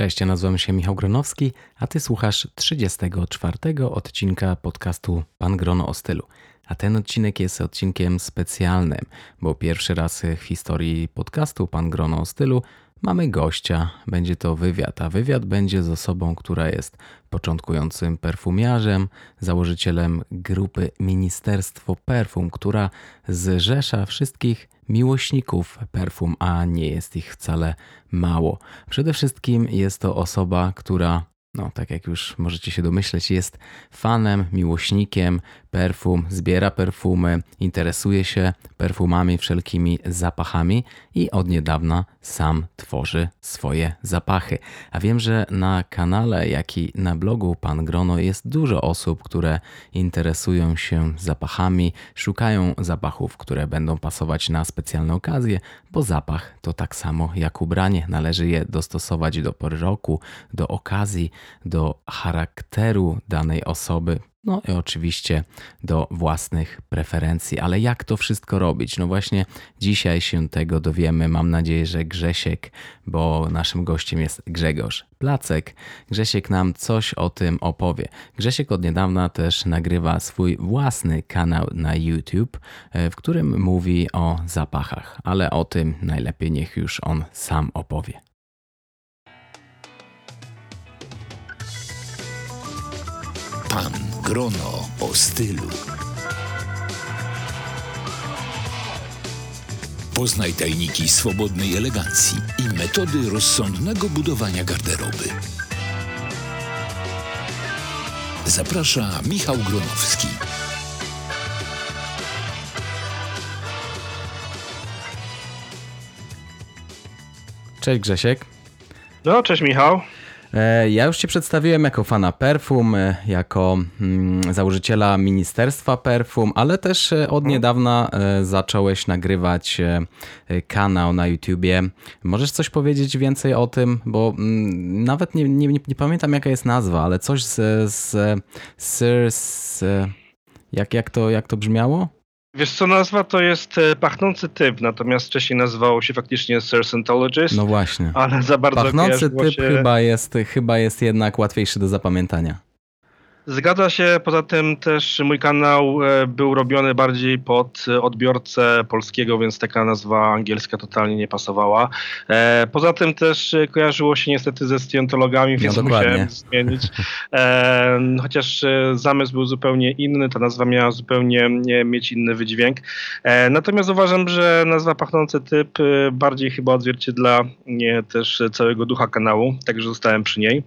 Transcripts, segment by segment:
Cześć, ja nazywam się Michał Gronowski, a ty słuchasz 34 odcinka podcastu Pan Grono o stylu. A ten odcinek jest odcinkiem specjalnym, bo pierwszy raz w historii podcastu Pan Grono o stylu mamy gościa. Będzie to wywiad, a wywiad będzie z osobą, która jest początkującym perfumiarzem, założycielem grupy Ministerstwo Perfum, która zrzesza wszystkich miłośników perfum, a nie jest ich wcale mało. Przede wszystkim jest to osoba, która no, tak jak już możecie się domyśleć, jest fanem, miłośnikiem perfum, zbiera perfumy, interesuje się perfumami, wszelkimi zapachami i od niedawna sam tworzy swoje zapachy. A wiem, że na kanale, jak i na blogu Pan Grono jest dużo osób, które interesują się zapachami, szukają zapachów, które będą pasować na specjalne okazje, bo zapach to tak samo jak ubranie. Należy je dostosować do pory roku, do okazji, do charakteru danej osoby, no i oczywiście do własnych preferencji. Ale jak to wszystko robić? No właśnie dzisiaj się tego dowiemy. Mam nadzieję, że Grzesiek, bo naszym gościem jest Grzegorz Placek. Grzesiek nam coś o tym opowie. Grzesiek od niedawna też nagrywa swój własny kanał na YouTube, e, w którym mówi o zapachach, ale o tym najlepiej niech już on sam opowie. Pan Grono o stylu. Poznaj tajniki swobodnej elegancji i metody rozsądnego budowania garderoby. Zaprasza Michał Gronowski. Cześć Grzesiek. No, cześć Michał. E, ja już Cię przedstawiłem jako fana perfum, e, jako mm, założyciela Ministerstwa Perfum, ale też e, od niedawna zacząłeś nagrywać kanał na YouTubie. Możesz coś powiedzieć więcej o tym? Bo mm, nawet nie, nie, nie pamiętam jaka jest nazwa, ale coś z, z, z, z jak, jak, to, jak to brzmiało? Wiesz co, nazwa to jest e, pachnący typ, natomiast wcześniej nazywał się faktycznie Sir Scientologist. No właśnie. Ale za bardzo Pachnący typ się... chyba, jest, chyba jest jednak łatwiejszy do zapamiętania. Zgadza się, poza tym też mój kanał e, był robiony bardziej pod odbiorcę polskiego, więc taka nazwa angielska totalnie nie pasowała. E, poza tym też kojarzyło się niestety ze scjentologami, więc no musiałem zmienić. E, chociaż zamysł był zupełnie inny, ta nazwa miała zupełnie mieć inny wydźwięk. Natomiast uważam, że nazwa pachnący typ bardziej chyba odzwierciedla nie też całego ducha kanału, także zostałem przy niej.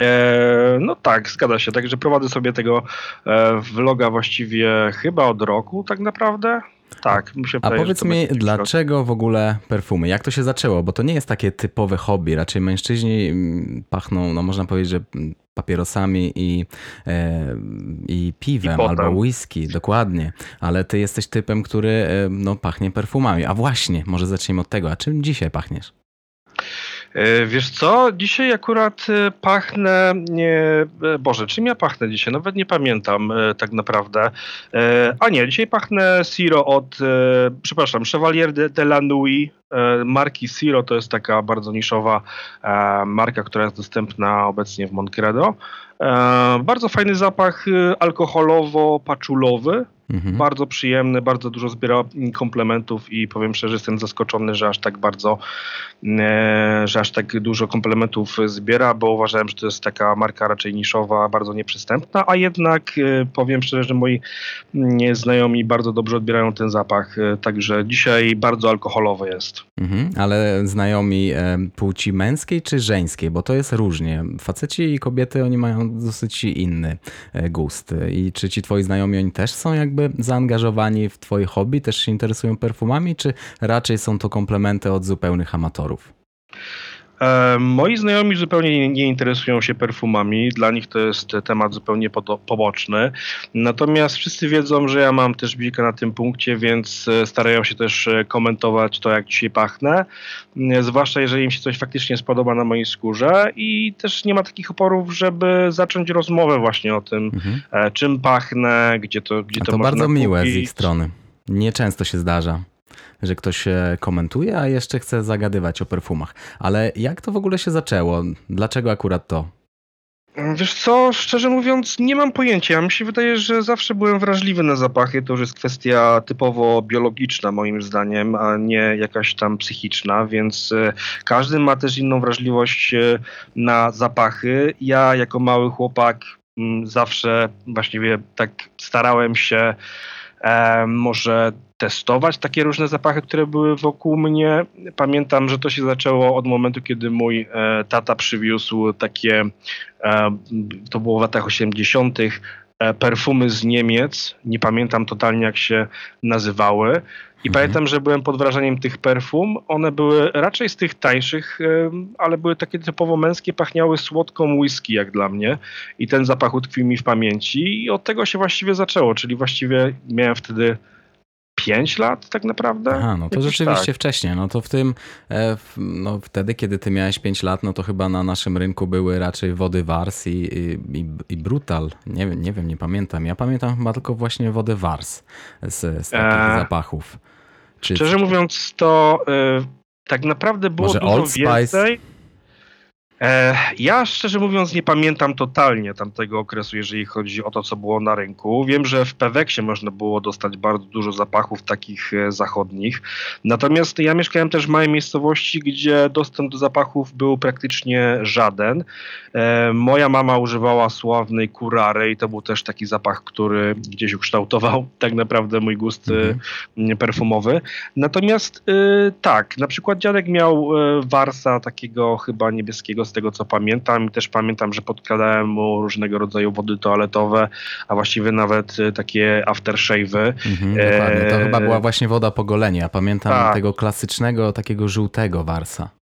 E, no tak, zgadza się. Także prowadzę sobie tego e, vloga właściwie chyba od roku tak naprawdę. Tak, mi się A powiedz mi, dlaczego w ogóle perfumy? Jak to się zaczęło? Bo to nie jest takie typowe hobby. Raczej mężczyźni mm, pachną, no można powiedzieć, że papierosami i, e, i piwem I albo whisky, dokładnie. Ale ty jesteś typem, który no, pachnie perfumami. A właśnie, może zacznijmy od tego. A czym dzisiaj pachniesz? E, wiesz co, dzisiaj akurat e, pachnę, nie, e, Boże, czym ja pachnę dzisiaj? Nawet nie pamiętam tak naprawdę. A nie, dzisiaj pachnę Siro od, przepraszam, Chevalier de, de la Nuit, marki Siro, to jest taka bardzo niszowa marka, która jest dostępna obecnie w Moncredo. Bardzo fajny zapach alkoholowo-paczulowy, Mhm. Bardzo przyjemny, bardzo dużo zbiera komplementów i powiem szczerze, jestem zaskoczony, że aż tak bardzo, e, że aż tak dużo komplementów zbiera, bo uważałem, że to jest taka marka raczej niszowa, bardzo nieprzystępna, a jednak e, powiem szczerze, że moi mm, znajomi bardzo dobrze odbierają ten zapach, e, także dzisiaj bardzo alkoholowy jest. Mhm, ale znajomi płci męskiej czy żeńskiej, bo to jest różnie. Faceci i kobiety, oni mają dosyć inny gust. I czy ci twoi znajomi, oni też są jakby jakby zaangażowani w twoje hobby, też się interesują perfumami, czy raczej są to komplementy od zupełnych amatorów? E, moi znajomi zupełnie nie interesują się perfumami, dla nich to jest temat zupełnie poboczny. Natomiast wszyscy wiedzą, że ja mam też bikę na tym punkcie, więc e, starają się też e, komentować to, jak dzisiaj pachnę. Zwłaszcza jeżeli im się coś faktycznie spodoba na mojej skórze i też nie ma takich oporów, żeby zacząć rozmowę właśnie o tym, mhm. czym pachnę, gdzie to, gdzie A to, to można bardzo kupić. miłe z ich strony. Nieczęsto się zdarza. Że ktoś komentuje, a jeszcze chce zagadywać o perfumach. Ale jak to w ogóle się zaczęło? Dlaczego akurat to? Wiesz co, szczerze mówiąc, nie mam pojęcia. Mi się wydaje, że zawsze byłem wrażliwy na zapachy. To już jest kwestia typowo biologiczna, moim zdaniem, a nie jakaś tam psychiczna, więc e, każdy ma też inną wrażliwość e, na zapachy. Ja, jako mały chłopak, zawsze właściwie tak starałem się może testować takie różne zapachy, które były wokół mnie. Pamiętam, że to się zaczęło od momentu, kiedy mój e, tata przywiózł takie, e, to było w latach 80., e, perfumy z Niemiec. Nie pamiętam totalnie, jak się nazywały. I mhm. pamiętam, że byłem pod wrażeniem tych perfum. One były raczej z tych tańszych, ale były takie typowo męskie, pachniały słodką whisky, jak dla mnie. I ten zapach utkwił mi w pamięci. I od tego się właściwie zaczęło, czyli właściwie miałem wtedy 5 lat tak naprawdę. Aha, no to Jakiś rzeczywiście tak. wcześniej. No to w tym, e, no wtedy, kiedy ty miałeś 5 lat, no to chyba na naszym rynku były raczej wody Wars i, i, i Brutal. Nie, nie wiem, nie pamiętam. Ja pamiętam chyba tylko właśnie wody Wars z, z takich e... zapachów. Czy, Szczerze mówiąc, to y, tak naprawdę było Może dużo Old Spice? więcej. E, ja szczerze mówiąc nie pamiętam totalnie tamtego okresu, jeżeli chodzi o to, co było na rynku. Wiem, że w Peweksie można było dostać bardzo dużo zapachów takich e, zachodnich. Natomiast ja mieszkałem też w małej miejscowości, gdzie dostęp do zapachów był praktycznie żaden. E, moja mama używała sławnej kurary i to był też taki zapach, który gdzieś ukształtował tak naprawdę mój gust mhm. perfumowy. Natomiast tak, na przykład dziadek miał warsa takiego chyba niebieskiego z tego co pamiętam. I też pamiętam, że podkładałem mu różnego rodzaju wody toaletowe, a właściwie nawet y, takie aftershave'y. Mhm, dokładnie. To e... chyba była właśnie woda po golenie. pamiętam tak. tego klasycznego, takiego żółtego warsa.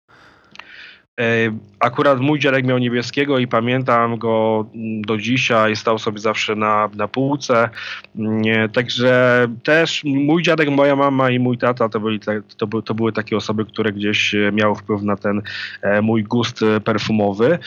E, akurat mój dziadek miał niebieskiego i pamiętam go do dzisiaj, stał sobie zawsze na, na półce. Także też mój dziadek, moja mama i mój tata to, byli, to, by, to były takie osoby, które gdzieś miały wpływ na ten e, mój gust perfumowy.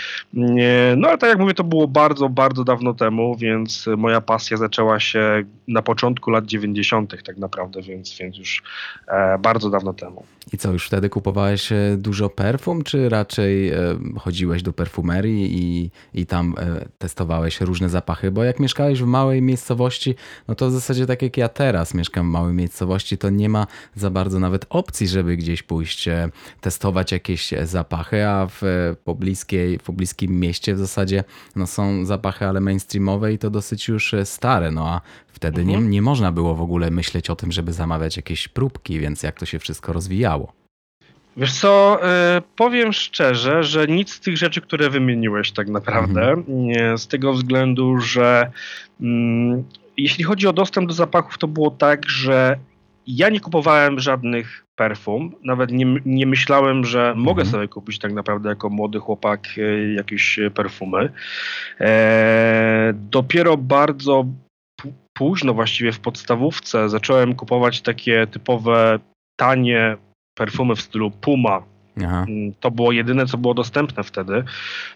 No ale tak jak mówię, to było bardzo, bardzo dawno temu, więc moja pasja zaczęła się na początku lat 90. tak naprawdę, więc, więc już e, bardzo dawno temu. I co, już wtedy kupowałeś dużo perfum, czy raczej raczej e, chodziłeś do perfumerii i, i tam e, testowałeś różne zapachy, bo jak mieszkałeś w małej miejscowości, no to w zasadzie tak jak ja teraz mieszkam w małej miejscowości, to nie ma za bardzo nawet opcji, żeby gdzieś pójść e, testować jakieś zapachy, a w pobliskiej, w pobliskim mieście w zasadzie no są zapachy, ale mainstreamowe i to dosyć już stare, no a wtedy mhm. nie, nie można było w ogóle myśleć o tym, żeby zamawiać jakieś próbki, więc jak to się wszystko rozwijało. Wiesz co, e, powiem szczerze, że nic z tych rzeczy, które wymieniłeś tak naprawdę, mhm. z tego względu, że mm, jeśli chodzi o dostęp do zapachów, to było tak, że ja nie kupowałem żadnych perfum, nawet nie, nie myślałem, że mhm. mogę sobie kupić tak naprawdę jako młody chłopak e, jakieś perfumy. E, dopiero bardzo późno, właściwie w podstawówce, zacząłem kupować takie typowe, tanie perfumy w stylu Puma, Aha. Mm, to było jedyne, co było dostępne wtedy.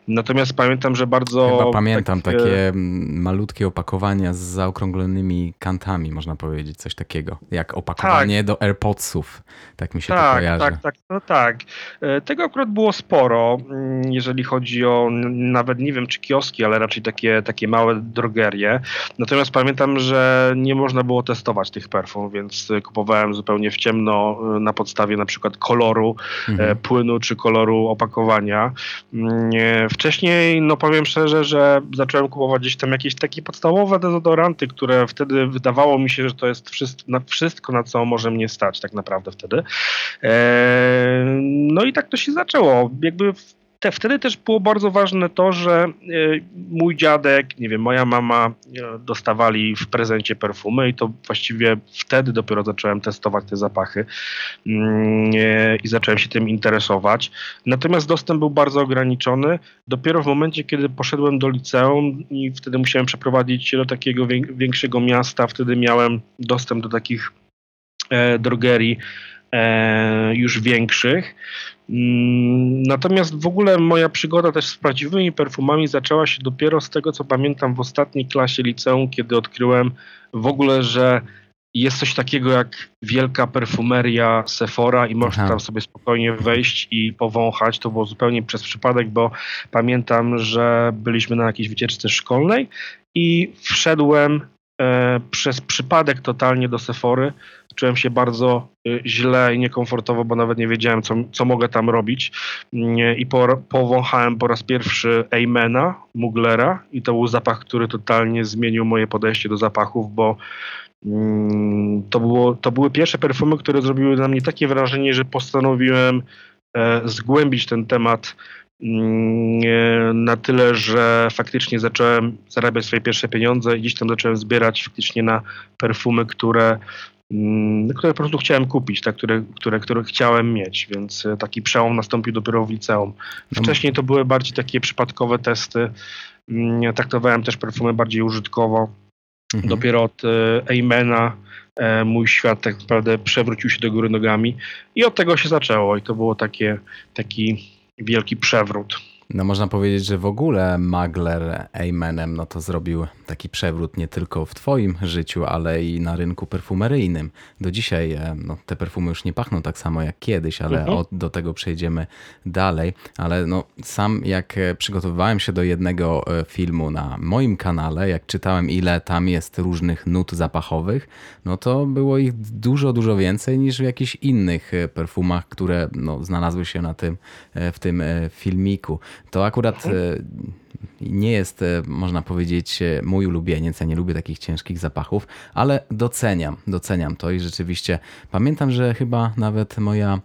Natomiast pamiętam, że bardzo. Chyba pamiętam takie, takie malutkie opakowania z zaokrąglonymi kantami, można powiedzieć, coś takiego. Jak opakowanie tak. do AirPodsów. Tak mi się tak, to kojarzy. Tak, tak, no tak. E, tego akurat było sporo, mm, jeżeli chodzi o nawet nie wiem czy kioski, ale raczej takie, takie małe drogerie. Natomiast pamiętam, że nie można było testować tych perfum, więc kupowałem zupełnie w ciemno e, na podstawie na przykład koloru. Mhm płynu czy koloru opakowania. Mm, wcześniej, no powiem szczerze, że zacząłem kupować gdzieś tam jakieś takie podstawowe dezodoranty, które wtedy wydawało mi się, że to jest wszystko, na, wszystko, na co może mnie stać tak naprawdę wtedy. E, no i tak to się zaczęło. Jakby te, wtedy też było bardzo ważne to, że e, mój dziadek, nie wiem, moja mama e, dostawali w prezencie perfumy i to właściwie wtedy dopiero zacząłem testować te zapachy mm, e, i zacząłem się tym interesować. Natomiast dostęp był bardzo ograniczony. Dopiero w momencie, kiedy poszedłem do liceum i wtedy musiałem przeprowadzić się do takiego większego miasta, wtedy miałem dostęp do takich drogerii już większych. Mm, natomiast w ogóle moja przygoda też z prawdziwymi perfumami zaczęła się dopiero z tego, co pamiętam w ostatniej klasie liceum, kiedy odkryłem w ogóle, że jest coś takiego jak wielka perfumeria Sephora i można Aha. tam sobie spokojnie wejść i powąchać. To było zupełnie przez przypadek, bo pamiętam, że byliśmy na jakiejś wycieczce szkolnej i wszedłem e, przez przypadek totalnie do Sephory. Czułem się bardzo e, źle i niekomfortowo, bo nawet nie wiedziałem, co, co mogę tam robić. I po, powąchałem po raz pierwszy Eimena, Muglera i to był zapach, który totalnie zmienił moje podejście do zapachów, bo Mm, to, było, to były pierwsze perfumy, które zrobiły na mnie takie wrażenie, że postanowiłem e, zgłębić ten temat mm, e, na tyle, że faktycznie zacząłem zarabiać swoje pierwsze pieniądze i gdzieś tam zacząłem zbierać faktycznie na perfumy, które, mm, które po prostu chciałem kupić, tak, które, które, które chciałem mieć, więc e, taki przełom nastąpił dopiero w liceum. No Wcześniej to były bardziej takie przypadkowe testy. Traktowałem też perfumy bardziej użytkowo Mhm. Dopiero od e, mój świat tak naprawdę przewrócił się do góry nogami i od tego się zaczęło i to było takie, taki wielki przewrót. No można powiedzieć, że w ogóle Magler Amenem no to zrobił taki przewrót nie tylko w twoim życiu, ale i na rynku perfumeryjnym. Do dzisiaj e, no, te perfumy już nie pachną tak samo jak kiedyś, ale mhm. od, do tego przejdziemy dalej. Ale no, sam jak e, przygotowywałem się do jednego e, filmu na moim kanale, jak czytałem ile tam jest różnych nut zapachowych, no to było ich dużo, dużo więcej niż w jakichś innych perfumach, które no, znalazły się na tym, w tym filmiku. To akurat e, nie jest, e, można powiedzieć, e, mój ulubieniec. Ja nie lubię takich ciężkich zapachów, ale doceniam, doceniam to i rzeczywiście pamiętam, że chyba nawet moja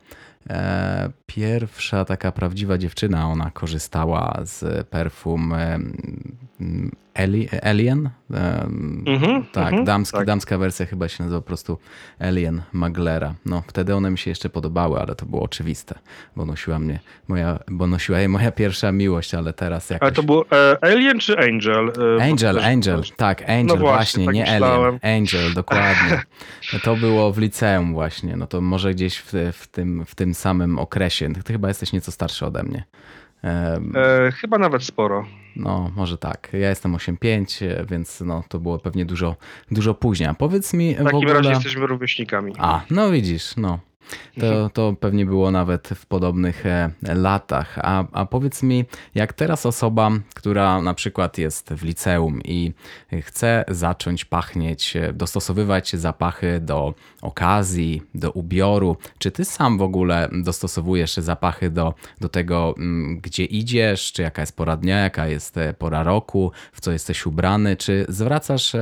pierwsza taka prawdziwa dziewczyna, ona korzystała z perfum Alien. Mm-hmm, tak, mm-hmm, damska, tak, damska wersja chyba się nazywa po prostu Alien Maglera. No, wtedy one mi się jeszcze podobały, ale to było oczywiste, bo nosiła mnie moja, bo nosiła je moja pierwsza miłość, ale teraz jakoś... Ale to był e, Alien czy Angel? E, Angel, Angel, tak, Angel, no właśnie, właśnie tak nie myślałem. Alien. Angel, dokładnie. To było w liceum właśnie, no to może gdzieś w, w, tym, w tym samym okresie. Ty chyba jesteś nieco starszy ode mnie. E, chyba nawet sporo. No, może tak. Ja jestem 8,5, więc no, to było pewnie dużo, dużo później. A powiedz mi. W takim w ogóle... razie jesteśmy rówieśnikami. A, no widzisz, no. To, mhm. to pewnie było nawet w podobnych e, latach. A, a powiedz mi, jak teraz osoba, która na przykład jest w liceum i chce zacząć pachnieć, e, dostosowywać zapachy do okazji, do ubioru, czy ty sam w ogóle dostosowujesz zapachy do, do tego, mm, gdzie idziesz, czy jaka jest pora dnia, jaka jest e, pora roku, w co jesteś ubrany, czy zwracasz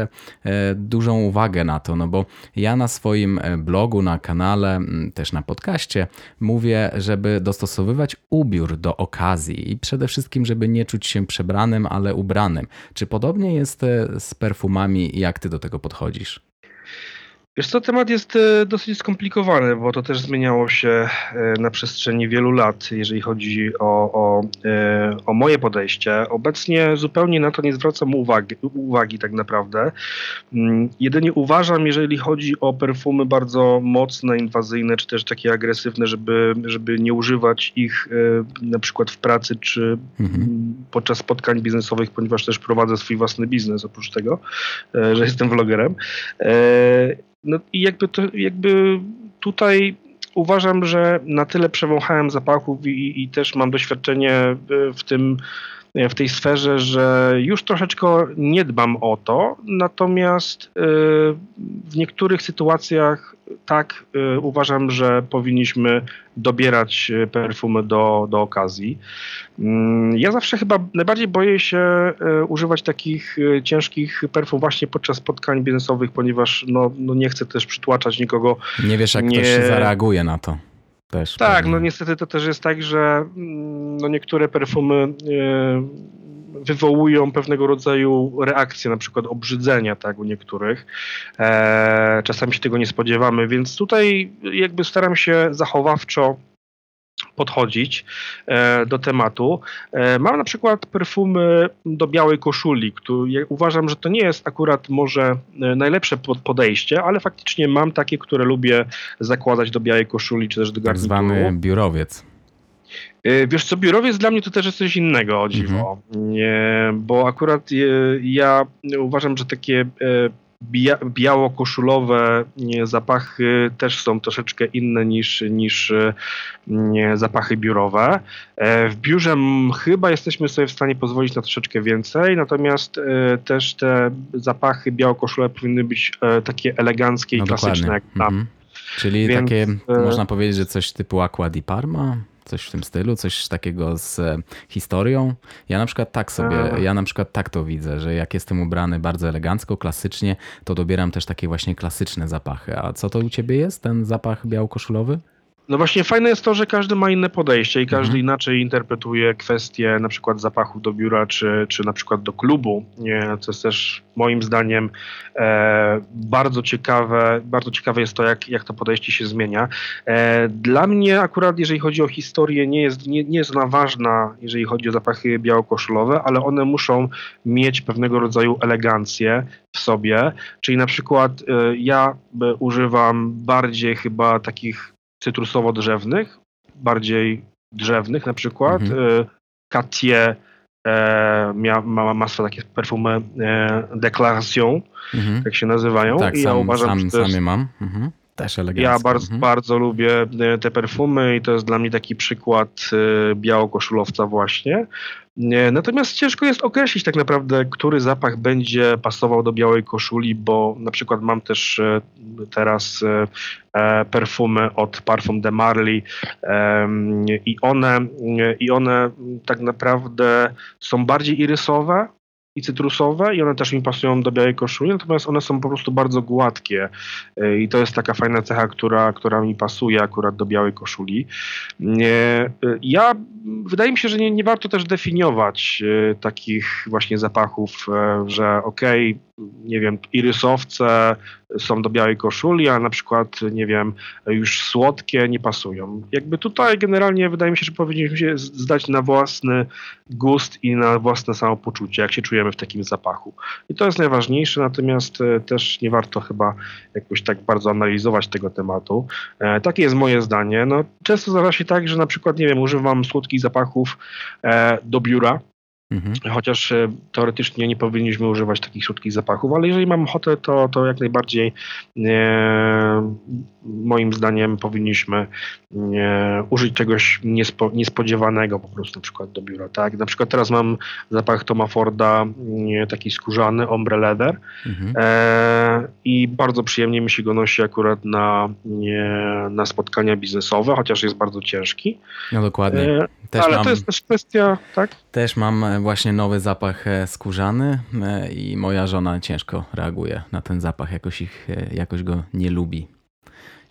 dużą uwagę na to? No bo ja na swoim blogu, na kanale też na podcaście, mówię, żeby dostosowywać ubiór do okazji i przede wszystkim, żeby nie czuć się przebranym, ale ubranym. Czy podobnie jest e, z perfumami? Jak ty do tego podchodzisz? Wiesz co, temat jest e, dosyć skomplikowany, bo to też zmieniało się e, na przestrzeni wielu lat, jeżeli chodzi o, o, e, o moje podejście. Obecnie zupełnie na to nie zwracam uwagi, uwagi tak naprawdę. Mm, jedynie uważam, jeżeli chodzi o perfumy bardzo mocne, inwazyjne, czy też takie agresywne, żeby, żeby nie używać ich na przykład w pracy, czy mhm. podczas spotkań biznesowych, ponieważ też prowadzę swój własny biznes oprócz tego, że jestem vlogerem no i jakby to, jakby tutaj uważam, że na tyle przewąchałem zapachów i, i też mam doświadczenie w tym, w tej sferze, że już troszeczkę nie dbam o to, natomiast y, w niektórych sytuacjach tak y, uważam, że powinniśmy dobierać y, perfumy do, do okazji. Mm, ja zawsze chyba najbardziej boję się używać takich ciężkich perfum właśnie podczas spotkań biznesowych, ponieważ no, no nie chcę też przytłaczać nikogo. Nie wiesz, jak nie... ktoś zareaguje na to. Też tak, pewnie. no niestety to też jest tak, że mm, no niektóre perfumy e, wywołują pewnego rodzaju reakcje, na przykład obrzydzenia, tak, u niektórych. E, czasami się tego nie spodziewamy, więc tutaj jakby staram się zachowawczo podchodzić e, do tematu. E, mam na przykład perfumy do białej koszuli, które uważam, że to nie jest akurat może e, najlepsze podejście, ale faktycznie mam takie, które lubię zakładać do białej koszuli, czy też do garnituru. Tak zwany biurowiec. Wiesz co, biurowiec dla mnie to też jest coś innego, o dziwo. Mhm. Bo akurat ja uważam, że takie biało-koszulowe zapachy też są troszeczkę inne niż, niż zapachy biurowe. W biurze chyba jesteśmy sobie w stanie pozwolić na troszeczkę więcej, natomiast też te zapachy biało-koszule powinny być takie eleganckie i no klasyczne jak tam. Mhm. Czyli Więc, takie, e... można powiedzieć, że coś typu Aqua di Parma? Coś w tym stylu, coś takiego z e, historią. Ja na przykład tak sobie, ja na przykład tak to widzę, że jak jestem ubrany bardzo elegancko, klasycznie, to dobieram też takie właśnie klasyczne zapachy. A co to u ciebie jest, ten zapach białokoszulowy? No właśnie fajne jest to, że każdy ma inne podejście i każdy mhm. inaczej interpretuje kwestie na przykład zapachu do biura, czy, czy na przykład do klubu, nie? co jest też moim zdaniem e, bardzo ciekawe. Bardzo ciekawe jest to, jak, jak to podejście się zmienia. E, dla mnie akurat, jeżeli chodzi o historię, nie jest, nie, nie jest ona ważna, jeżeli chodzi o zapachy białokoszulowe, ale one muszą mieć pewnego rodzaju elegancję w sobie, czyli na przykład e, ja używam bardziej chyba takich cytrusowo-drzewnych, bardziej drzewnych na przykład. Mhm. Cartier e, mia, ma, ma swoje takie perfumy e, Declaration, mhm. jak się nazywają. Tak, I sam, ja uważam, sam, że sam mam. Mhm. Też elegancko. Ja bardzo, mhm. bardzo lubię e, te perfumy i to jest dla mnie taki przykład e, białokoszulowca właśnie. Natomiast ciężko jest określić tak naprawdę, który zapach będzie pasował do białej koszuli, bo na przykład mam też e, teraz perfumy od Parfum de Marly i one, i one tak naprawdę są bardziej irysowe, i cytrusowe i one też mi pasują do białej koszuli, natomiast one są po prostu bardzo gładkie e, i to jest taka fajna cecha, która, która mi pasuje akurat do białej koszuli. E, ja, wydaje mi się, że nie, nie warto też definiować e, takich właśnie zapachów, że okej, okay, nie wiem, irysowce są do białej koszuli, a na przykład, nie wiem, już słodkie nie pasują. Jakby tutaj generalnie wydaje mi się, że powinniśmy się zdać na własny gust i na własne samopoczucie, jak się czujemy w takim zapachu. I to jest najważniejsze, natomiast e, też nie warto chyba jakoś tak bardzo analizować tego tematu. E, takie jest moje zdanie. No, często zdarza się tak, że na przykład, nie wiem, używam słodkich zapachów e, do biura, Mhm. Chociaż e, teoretycznie nie powinniśmy używać takich słodkich zapachów, ale jeżeli mam ochotę, to, to jak najbardziej e, moim zdaniem powinniśmy e, użyć czegoś niespo, niespodziewanego po prostu na przykład do biura. Tak? Na przykład teraz mam zapach Toma Forda e, taki skórzany, ombre leather mhm. e, i bardzo przyjemnie mi się go nosi akurat na, na spotkania biznesowe, chociaż jest bardzo ciężki. No dokładnie. E, też ale mam... to jest też kwestia, tak? Też mam właśnie nowy zapach e, skórzany e, i moja żona ciężko reaguje na ten zapach, jakoś, ich, e, jakoś go nie lubi.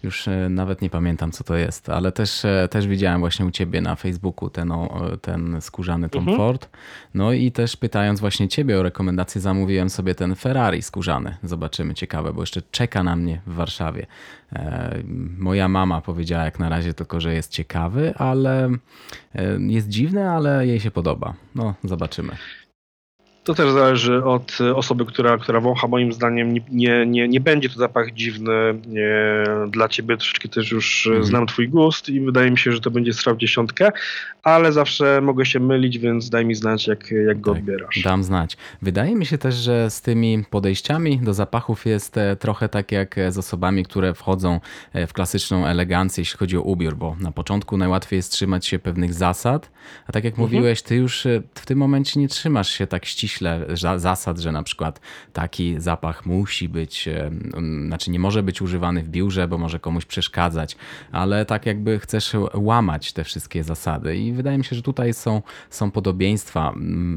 Już nawet nie pamiętam, co to jest, ale też, też widziałem właśnie u ciebie na Facebooku ten, ten skórzany Tom mhm. Ford. No i też pytając właśnie ciebie o rekomendację, zamówiłem sobie ten Ferrari skórzany. Zobaczymy, ciekawe, bo jeszcze czeka na mnie w Warszawie. Moja mama powiedziała jak na razie tylko, że jest ciekawy, ale jest dziwny, ale jej się podoba. No, zobaczymy. To też zależy od osoby, która, która wącha. Moim zdaniem nie, nie, nie, będzie to zapach dziwny nie, dla ciebie. Troszeczkę też już mm. znam twój gust i wydaje mi się, że to będzie strzał dziesiątkę, ale zawsze mogę się mylić, więc daj mi znać, jak, jak go tak, odbierasz. Dam znać. Wydaje mi się też, że z tymi podejściami do zapachów jest e, trochę tak jak z osobami, które wchodzą e, w klasyczną elegancję, jeśli chodzi o ubiór, bo na początku najłatwiej jest trzymać się pewnych zasad, a tak jak mhm. mówiłeś, ty już e, w tym momencie nie trzymasz się tak ściśle zasad, że na przykład taki zapach musi być, znaczy nie może być używany w biurze, bo może komuś przeszkadzać, ale tak jakby chcesz łamać te wszystkie zasady i wydaje mi się, że tutaj są, są podobieństwa.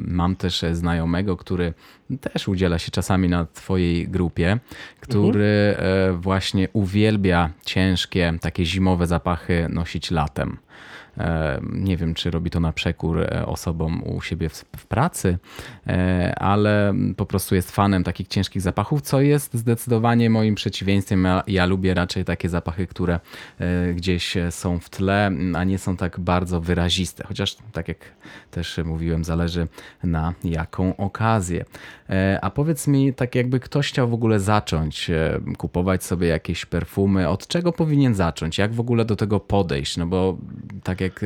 Mam też znajomego, który też udziela się czasami na Twojej grupie, który mhm. właśnie uwielbia ciężkie, takie zimowe zapachy nosić latem. E, nie wiem, czy robi to na przekór e, osobom u siebie w, pracy, ale po prostu jest fanem takich ciężkich zapachów, co jest zdecydowanie moim przeciwieństwem. Ja, ja lubię raczej takie zapachy, które gdzieś są w tle, a nie są tak bardzo wyraziste. Chociaż, tak jak też mówiłem, zależy na jaką okazję. A powiedz mi, tak jakby ktoś chciał w ogóle zacząć kupować sobie jakieś perfumy, od czego powinien zacząć? Jak w ogóle do tego podejść? No bo tak jak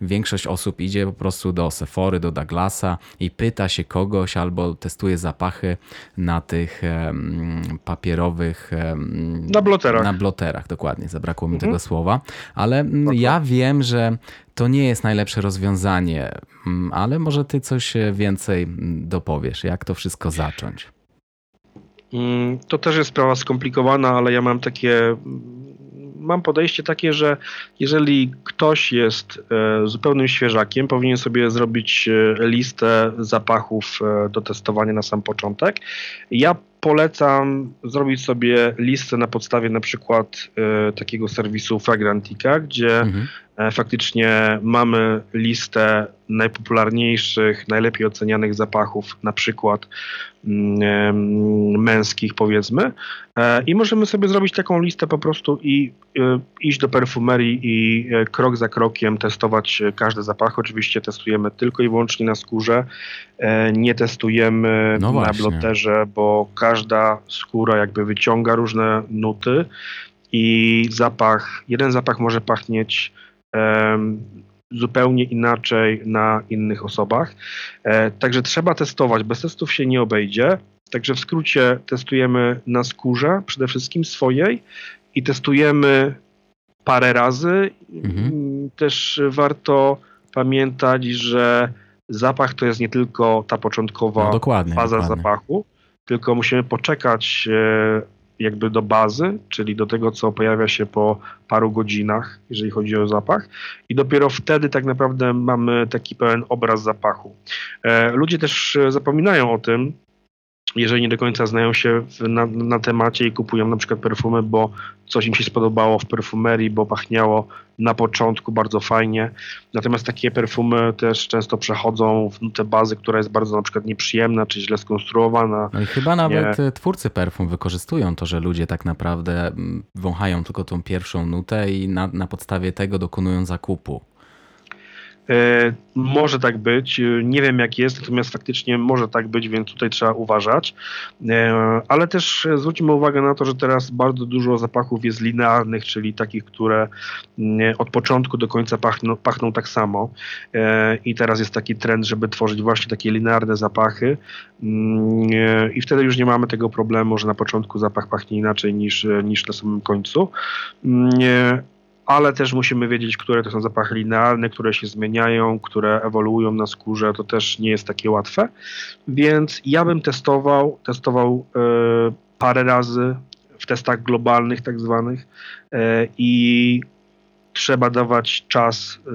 większość osób idzie po prostu do Sephory, do Douglasa i pyta się kogoś albo testuje zapachy na tych papierowych... Na bloterach. Na bloterach, dokładnie. Zabrakło mi mhm. tego słowa. Ale ja wiem, że to nie jest najlepsze rozwiązanie, ale może ty coś więcej dopowiesz, jak to wszystko zacząć. Mm, to też jest sprawa skomplikowana, ale ja mam takie mam podejście takie, że jeżeli ktoś jest e, zupełnym świeżakiem, powinien sobie zrobić e, listę zapachów e, do testowania na sam początek. Ja polecam zrobić sobie listę na podstawie na przykład takiego serwisu Fragrantica, gdzie mhm. faktycznie mamy listę najpopularniejszych, najlepiej ocenianych zapachów, na przykład Mm, męskich, powiedzmy. E, I możemy sobie zrobić taką listę po prostu i e, iść do perfumerii i e, krok za krokiem testować każdy zapach. Oczywiście testujemy tylko i wyłącznie na skórze. Nie testujemy no na bloterze, bo każda skóra jakby wyciąga różne nuty i zapach, jeden zapach może pachnieć zupełnie inaczej na innych osobach. E, także trzeba testować, bez testów się nie obejdzie. Także w skrócie testujemy na skórze, przede wszystkim swojej i testujemy parę razy. Mhm. Też warto pamiętać, że zapach to jest nie tylko ta początkowa no, dokładnie, faza dokładnie. zapachu, tylko musimy poczekać e, jakby do bazy, czyli do tego, co pojawia się po paru godzinach, jeżeli chodzi o zapach, i dopiero wtedy tak naprawdę mamy taki pełen obraz zapachu. E, ludzie też zapominają o tym, jeżeli nie do końca znają się na, na temacie i kupują na przykład perfumy, bo coś im się spodobało w perfumerii, bo pachniało na początku bardzo fajnie. Natomiast takie perfumy też często przechodzą w tę bazę, która jest bardzo na przykład nieprzyjemna, czy źle skonstruowana. No i chyba nawet nie... twórcy perfum wykorzystują to, że ludzie tak naprawdę mm, wąchają tylko tą pierwszą nutę i na, na podstawie tego dokonują zakupu. E, może tak być, e, nie wiem jak jest, natomiast faktycznie może tak być, więc tutaj trzeba uważać. E, ale też zwróćmy uwagę na to, że teraz bardzo dużo zapachów jest linearnych, czyli takich, które mm, od początku do końca pachną, pachną tak samo. I teraz jest taki trend, żeby tworzyć właśnie takie linearne zapachy. Mm, I wtedy już nie mamy tego problemu, że na początku zapach pachnie inaczej niż, niż na samym końcu mm, ale też musimy wiedzieć, które to są zapachy linearne, które się zmieniają, które ewoluują na skórze, to też nie jest takie łatwe. Więc ja bym testował, testował e, parę razy w testach globalnych tak zwanych e, i trzeba dawać czas e,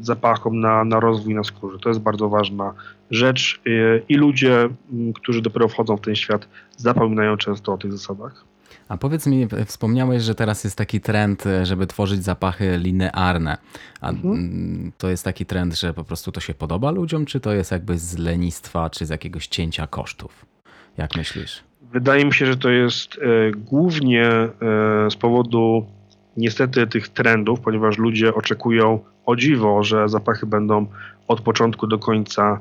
zapachom na, na rozwój na skórze. To jest bardzo ważna rzecz i ludzie, którzy dopiero wchodzą w ten świat, zapominają często o tych zasadach. A powiedz mi, wspomniałeś, że teraz jest taki trend, żeby tworzyć zapachy linearne. A mhm. to jest taki trend, że po prostu to się podoba ludziom, czy to jest jakby z lenistwa, czy z jakiegoś cięcia kosztów? Jak myślisz? Wydaje mi się, że to jest e, głównie e, z powodu niestety tych trendów, ponieważ ludzie oczekują o dziwo, że zapachy będą od początku do końca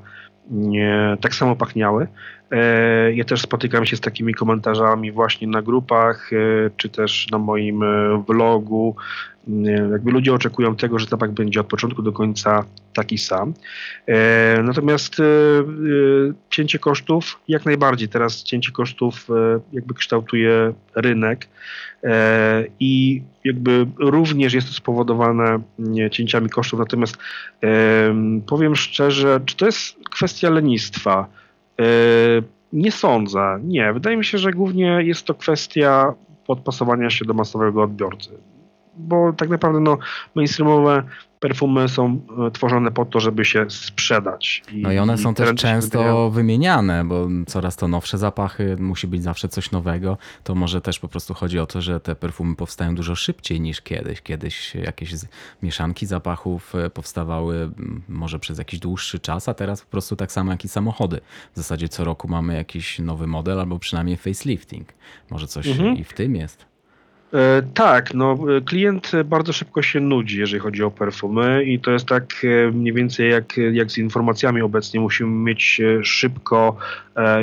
nie, tak samo pachniały. E, ja też spotykam się z takimi komentarzami właśnie na grupach, e, czy też na moim e, vlogu. Jakby ludzie oczekują tego, że zapach będzie od początku do końca taki sam. Natomiast cięcie kosztów, jak najbardziej teraz cięcie kosztów jakby kształtuje rynek i jakby również jest to spowodowane cięciami kosztów. Natomiast powiem szczerze, czy to jest kwestia lenistwa? E, nie sądzę. Nie. Wydaje mi się, że głównie jest to kwestia podpasowania się do masowego odbiorcy. Bo tak naprawdę no, mainstreamowe perfumy są e, tworzone po to, żeby się sprzedać. I, no i one są też często wymieniane, bo coraz to nowsze zapachy, musi być zawsze coś nowego. To może też po prostu chodzi o to, że te perfumy powstają dużo szybciej niż kiedyś. Kiedyś jakieś mieszanki zapachów e, powstawały może przez jakiś dłuższy czas, a teraz po prostu tak samo jak i samochody. W zasadzie co roku mamy jakiś nowy model albo przynajmniej facelifting. Może coś mhm. i w tym jest. E, tak, no klient bardzo szybko się nudzi, jeżeli chodzi o perfumy i to jest tak e, mniej więcej jak, jak z informacjami obecnie. Musimy mieć e, szybko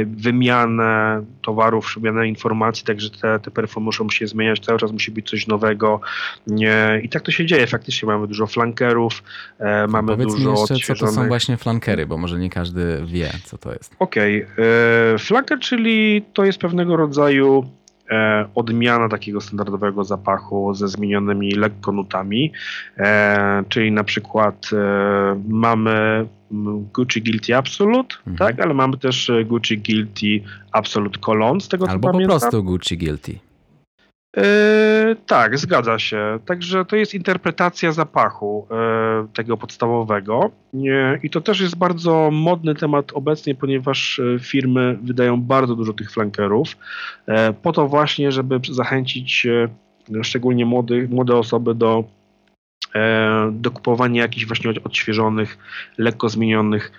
wymianę towarów, wymianę informacji, także te, te perfumy muszą się zmieniać, cały czas musi być coś nowego I tak to się dzieje. Faktycznie mamy dużo flankerów, mamy Powiedz dużo mi jeszcze, odświeżonych... co to są właśnie flankery, bo może nie każdy wie, co to jest. Okej. Okay. Flanker, czyli to jest pewnego rodzaju e, odmiana takiego standardowego zapachu ze zmienionymi lekko nutami, e, czyli na przykład e, mamy Gucci Guilty Absolute, mhm. tak, ale mamy też Gucci Guilty Absolute Cologne, z tego Albo co pamiętam. Albo po prostu Gucci Guilty. Yy, tak, zgadza się. Także to jest interpretacja zapachu yy, tego podstawowego. Yy, I to też jest bardzo modny temat obecnie, ponieważ e, firmy wydają bardzo dużo tych flankerów, po to właśnie, żeby zachęcić szczególnie młody, młode osoby do do kupowania jakichś właśnie odświeżonych, lekko zmienionych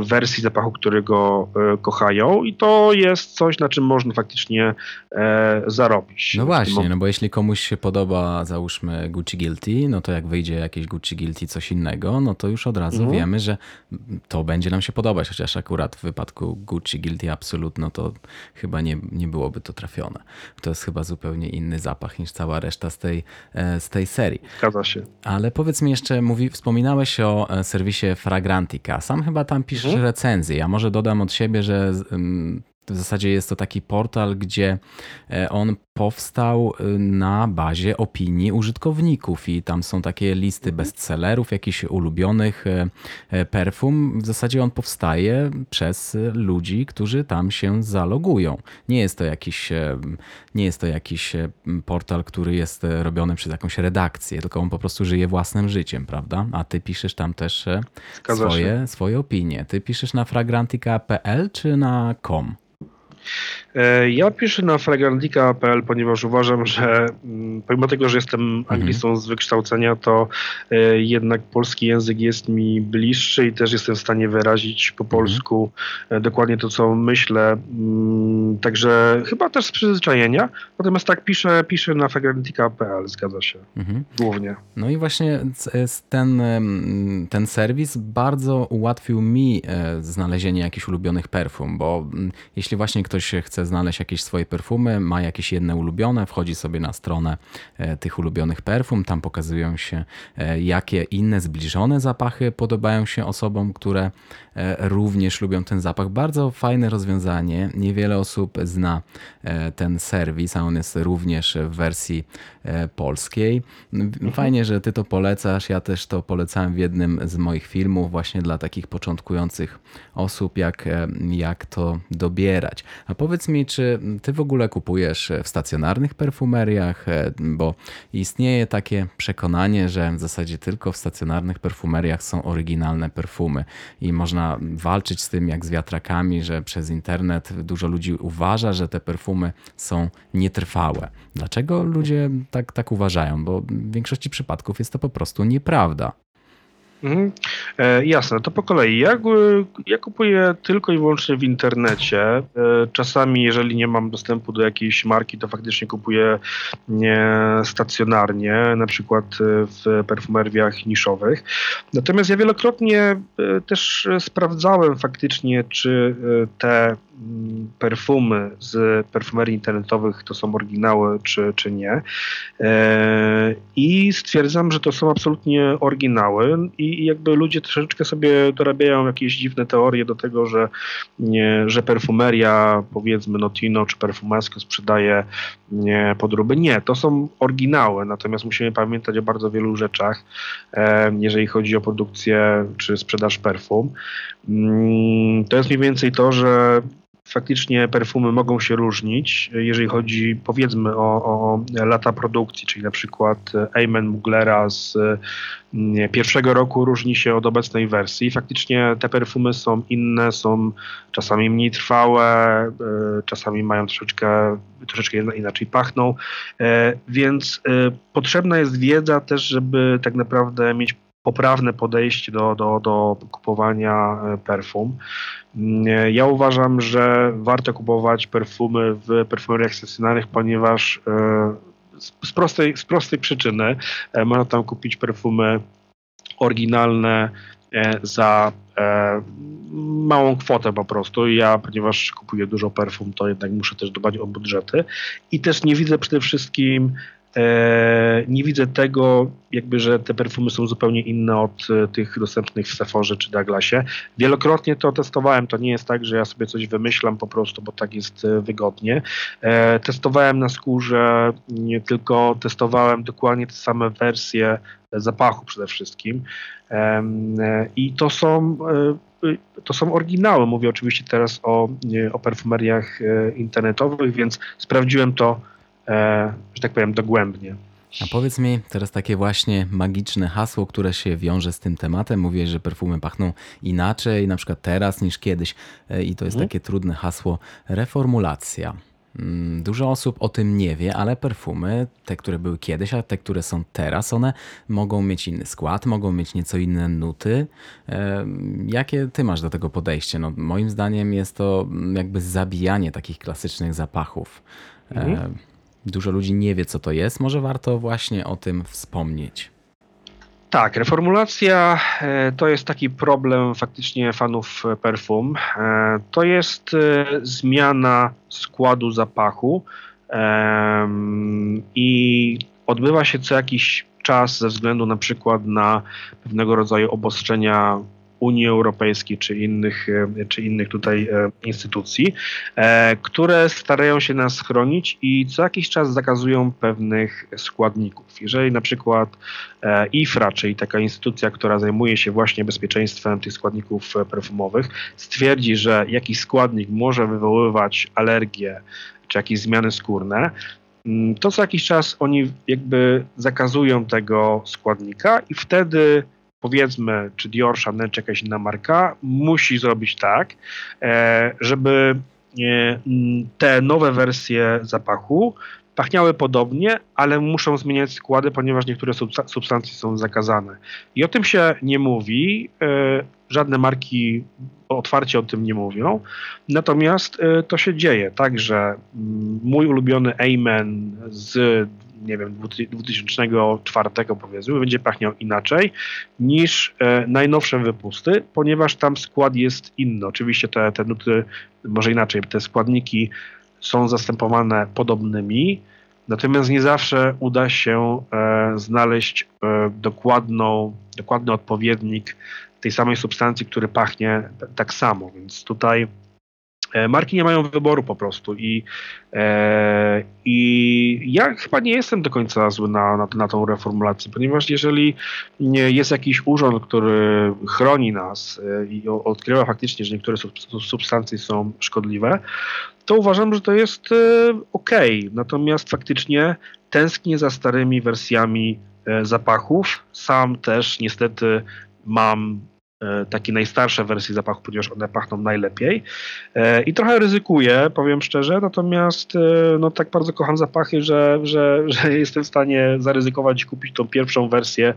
wersji zapachu, którego e, kochają i to jest coś, na czym można faktycznie e, zarobić. No właśnie, no bo jeśli komuś się podoba załóżmy Gucci Guilty, no to jak wyjdzie jakieś Gucci Guilty coś innego, no to już od razu mhm. wiemy, że to będzie nam się podobać, chociaż akurat w wypadku Gucci Guilty Absolute, no to chyba nie, nie byłoby to trafione. To jest chyba zupełnie inny zapach niż cała reszta z tej, e, z tej serii. Zgadza się. Ale powiedz mi jeszcze, mówi, wspominałeś o serwisie Fragrantica. Sam chyba tam piszesz mhm. recenzję. Ja może dodam od siebie, że w zasadzie jest to taki portal, gdzie e, on powstał y, na bazie opinii użytkowników i tam są takie listy bestsellerów, jakichś ulubionych e, e, perfum. W zasadzie on powstaje przez ludzi, którzy tam się zalogują. Nie jest to jakiś, nie jest to jakiś portal, który jest robiony przez jakąś redakcję, tylko on po prostu żyje własnym życiem, prawda? A ty piszesz tam też swoje, swoje opinie. Ty piszesz na fragrantica.pl czy na com? E, ja piszę na fragrantika.pl, ponieważ uważam, że mm, pomimo tego, że jestem mhm. anglistą z wykształcenia, to e, jednak polski język jest mi bliższy i też jestem w stanie wyrazić po mhm. polsku mhm. dokładnie to, co myślę. Mm, także chyba też z przyzwyczajenia. Natomiast tak piszę, piszę na fragrantika.pl, zgadza się. Mhm. Głównie. No i właśnie ten, ten serwis bardzo ułatwił mi znalezienie jakichś ulubionych perfum, bo mm, jeśli właśnie ktoś chce znaleźć jakieś swoje perfumy, ma jakieś jedne ulubione, wchodzi sobie na stronę e, tych ulubionych perfum, tam pokazują się e, jakie inne zbliżone zapachy podobają się osobom, które również lubią ten zapach. Bardzo fajne rozwiązanie. Niewiele osób zna ten serwis, a on jest również w wersji polskiej. Fajnie, że ty to polecasz. Ja też to polecałem w jednym z moich filmów właśnie dla takich początkujących osób, jak, jak to dobierać. A powiedz mi, czy ty w ogóle kupujesz w stacjonarnych perfumeriach? E, bo istnieje takie przekonanie, że w zasadzie tylko w stacjonarnych perfumeriach są oryginalne perfumy i można walczyć z tym jak z wiatrakami, że przez internet dużo ludzi uważa, że te perfumy są nietrwałe. Dlaczego ludzie tak, tak uważają? Bo w większości przypadków jest to po prostu nieprawda. Mhm. E, jasne, to po kolei. Ja, ja kupuję tylko i wyłącznie w internecie. E, czasami, jeżeli nie mam dostępu do jakiejś marki, to faktycznie kupuję nie stacjonarnie, na przykład e, w perfumeriach niszowych. Natomiast ja wielokrotnie e, też sprawdzałem faktycznie, czy e, te perfumy z perfumerii internetowych to są oryginały, czy, czy nie. E, I stwierdzam, że to są absolutnie oryginały i jakby ludzie troszeczkę sobie dorabiają jakieś dziwne teorie do tego, że, że perfumeria, powiedzmy Notino czy Perfumesco sprzedaje podróby. Nie, to są oryginały, natomiast musimy pamiętać o bardzo wielu rzeczach, e, jeżeli chodzi o produkcję czy sprzedaż perfum. Mm, to jest mniej więcej to, że faktycznie perfumy mogą się różnić, jeżeli chodzi powiedzmy o, o lata produkcji, czyli na przykład Amen Muglera z pierwszego roku różni się od obecnej wersji. Faktycznie te perfumy są inne, są czasami mniej trwałe, e, czasami mają troszeczkę, troszeczkę inaczej pachną, e, więc e, potrzebna jest wiedza też, żeby tak naprawdę mieć poprawne podejście do, do, do kupowania perfum. Ja uważam, że warto kupować perfumy w perfumeriach stacjonarnych, ponieważ e, z, prostej, z prostej przyczyny. Można tam kupić perfumy oryginalne za małą kwotę po prostu. Ja, ponieważ kupuję dużo perfum, to jednak muszę też dbać o budżety. I też nie widzę przede wszystkim E, nie widzę tego, jakby, że te perfumy są zupełnie inne od e, tych dostępnych w Sephorze czy Douglasie. Wielokrotnie to testowałem. To nie jest tak, że ja sobie coś wymyślam po prostu, bo tak jest e, wygodnie. Testowałem na skórze, nie tylko testowałem dokładnie te same wersje zapachu przede wszystkim. I to są to są oryginały. Mówię oczywiście teraz o, o perfumeriach internetowych, więc sprawdziłem to E, że tak powiem, dogłębnie. A powiedz mi teraz takie właśnie magiczne hasło, które się wiąże z tym tematem. Mówię, że perfumy pachną inaczej, na przykład teraz niż kiedyś. E, I to jest mhm. takie trudne hasło reformulacja. Mm, dużo osób o tym nie wie, ale perfumy, te, które były kiedyś, a te, które są teraz, one mogą mieć inny skład, mogą mieć nieco inne nuty. E, jakie ty masz do tego podejście? No, moim zdaniem jest to mm, jakby zabijanie takich klasycznych zapachów. Mhm. Dużo ludzi nie wie, co to jest. Może warto właśnie o tym wspomnieć. Tak, reformulacja e, to jest taki problem faktycznie fanów perfum. E, to jest e, zmiana składu zapachu i odbywa się co jakiś czas ze względu na przykład na pewnego rodzaju obostrzenia Unii Europejskiej czy innych, e, czy innych tutaj e, instytucji, e, które starają się nas chronić i co jakiś czas zakazują pewnych składników. Jeżeli na przykład IFRA, czyli taka instytucja, która zajmuje się właśnie bezpieczeństwem tych składników perfumowych, stwierdzi, że jakiś składnik może wywoływać alergię czy jakieś zmiany skórne, mm, to co jakiś czas oni jakby zakazują tego składnika i wtedy powiedzmy, czy Dior, Chanel, czy jakaś inna marka, musi zrobić tak, e, żeby e, te nowe wersje zapachu pachniały podobnie, ale muszą zmieniać składy, ponieważ niektóre substancje są zakazane. I o tym się nie mówi. E, żadne marki otwarcie o tym nie mówią. Natomiast to się dzieje. Także mój ulubiony Amen z nie wiem, 2004 powiedzmy, będzie pachniał inaczej niż e, najnowsze wypusty, ponieważ tam skład jest inny. Oczywiście te, te nuty, może inaczej, te składniki są zastępowane podobnymi, natomiast nie zawsze uda się e, znaleźć e, dokładną, dokładny odpowiednik tej samej substancji, który pachnie tak samo, więc tutaj marki nie mają wyboru po prostu i, e, i ja chyba nie jestem do końca zły na, na, na tą reformulację, ponieważ jeżeli jest jakiś urząd, który chroni nas e, i odkrywa faktycznie, że niektóre substancje są szkodliwe, to uważam, że to jest e, ok. Natomiast faktycznie tęsknię za starymi wersjami e, zapachów. Sam też niestety mam E, takie najstarsze wersje zapachu, ponieważ one pachną najlepiej. E, I trochę ryzykuję, powiem szczerze, natomiast e, no, tak bardzo kocham zapachy, że, że, że jestem w stanie zaryzykować i kupić tą pierwszą wersję,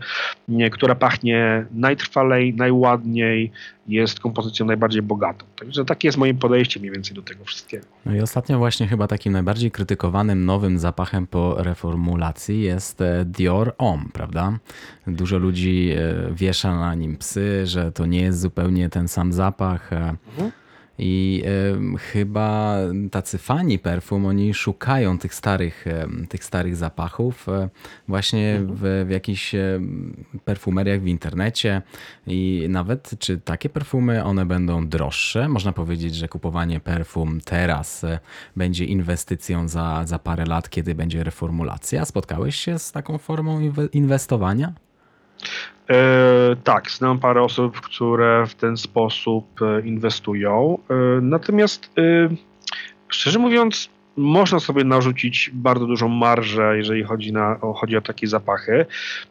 która pachnie najtrwalej, najładniej, jest kompozycją najbardziej bogatą. Także takie jest moje podejście mniej więcej do tego wszystkiego. No i ostatnio właśnie chyba takim najbardziej krytykowanym nowym zapachem po reformulacji jest Dior Homme, prawda? Dużo ludzi wiesza na nim psy, że to nie jest zupełnie ten sam zapach. E, mhm. I y, chyba tacy fani perfum, oni szukają tych starych, y, tych starych zapachów y, właśnie mhm. w, w jakichś perfumeriach w internecie i nawet czy takie perfumy, one będą droższe. Można powiedzieć, że kupowanie perfum teraz będzie inwestycją za, za parę lat, kiedy będzie reformulacja. Spotkałeś się z taką formą inwestowania? E, tak, znam parę osób, które w ten sposób e, inwestują. E, natomiast szczerze mówiąc, można sobie narzucić bardzo dużą marżę, jeżeli chodzi, na, o, chodzi o takie zapachy,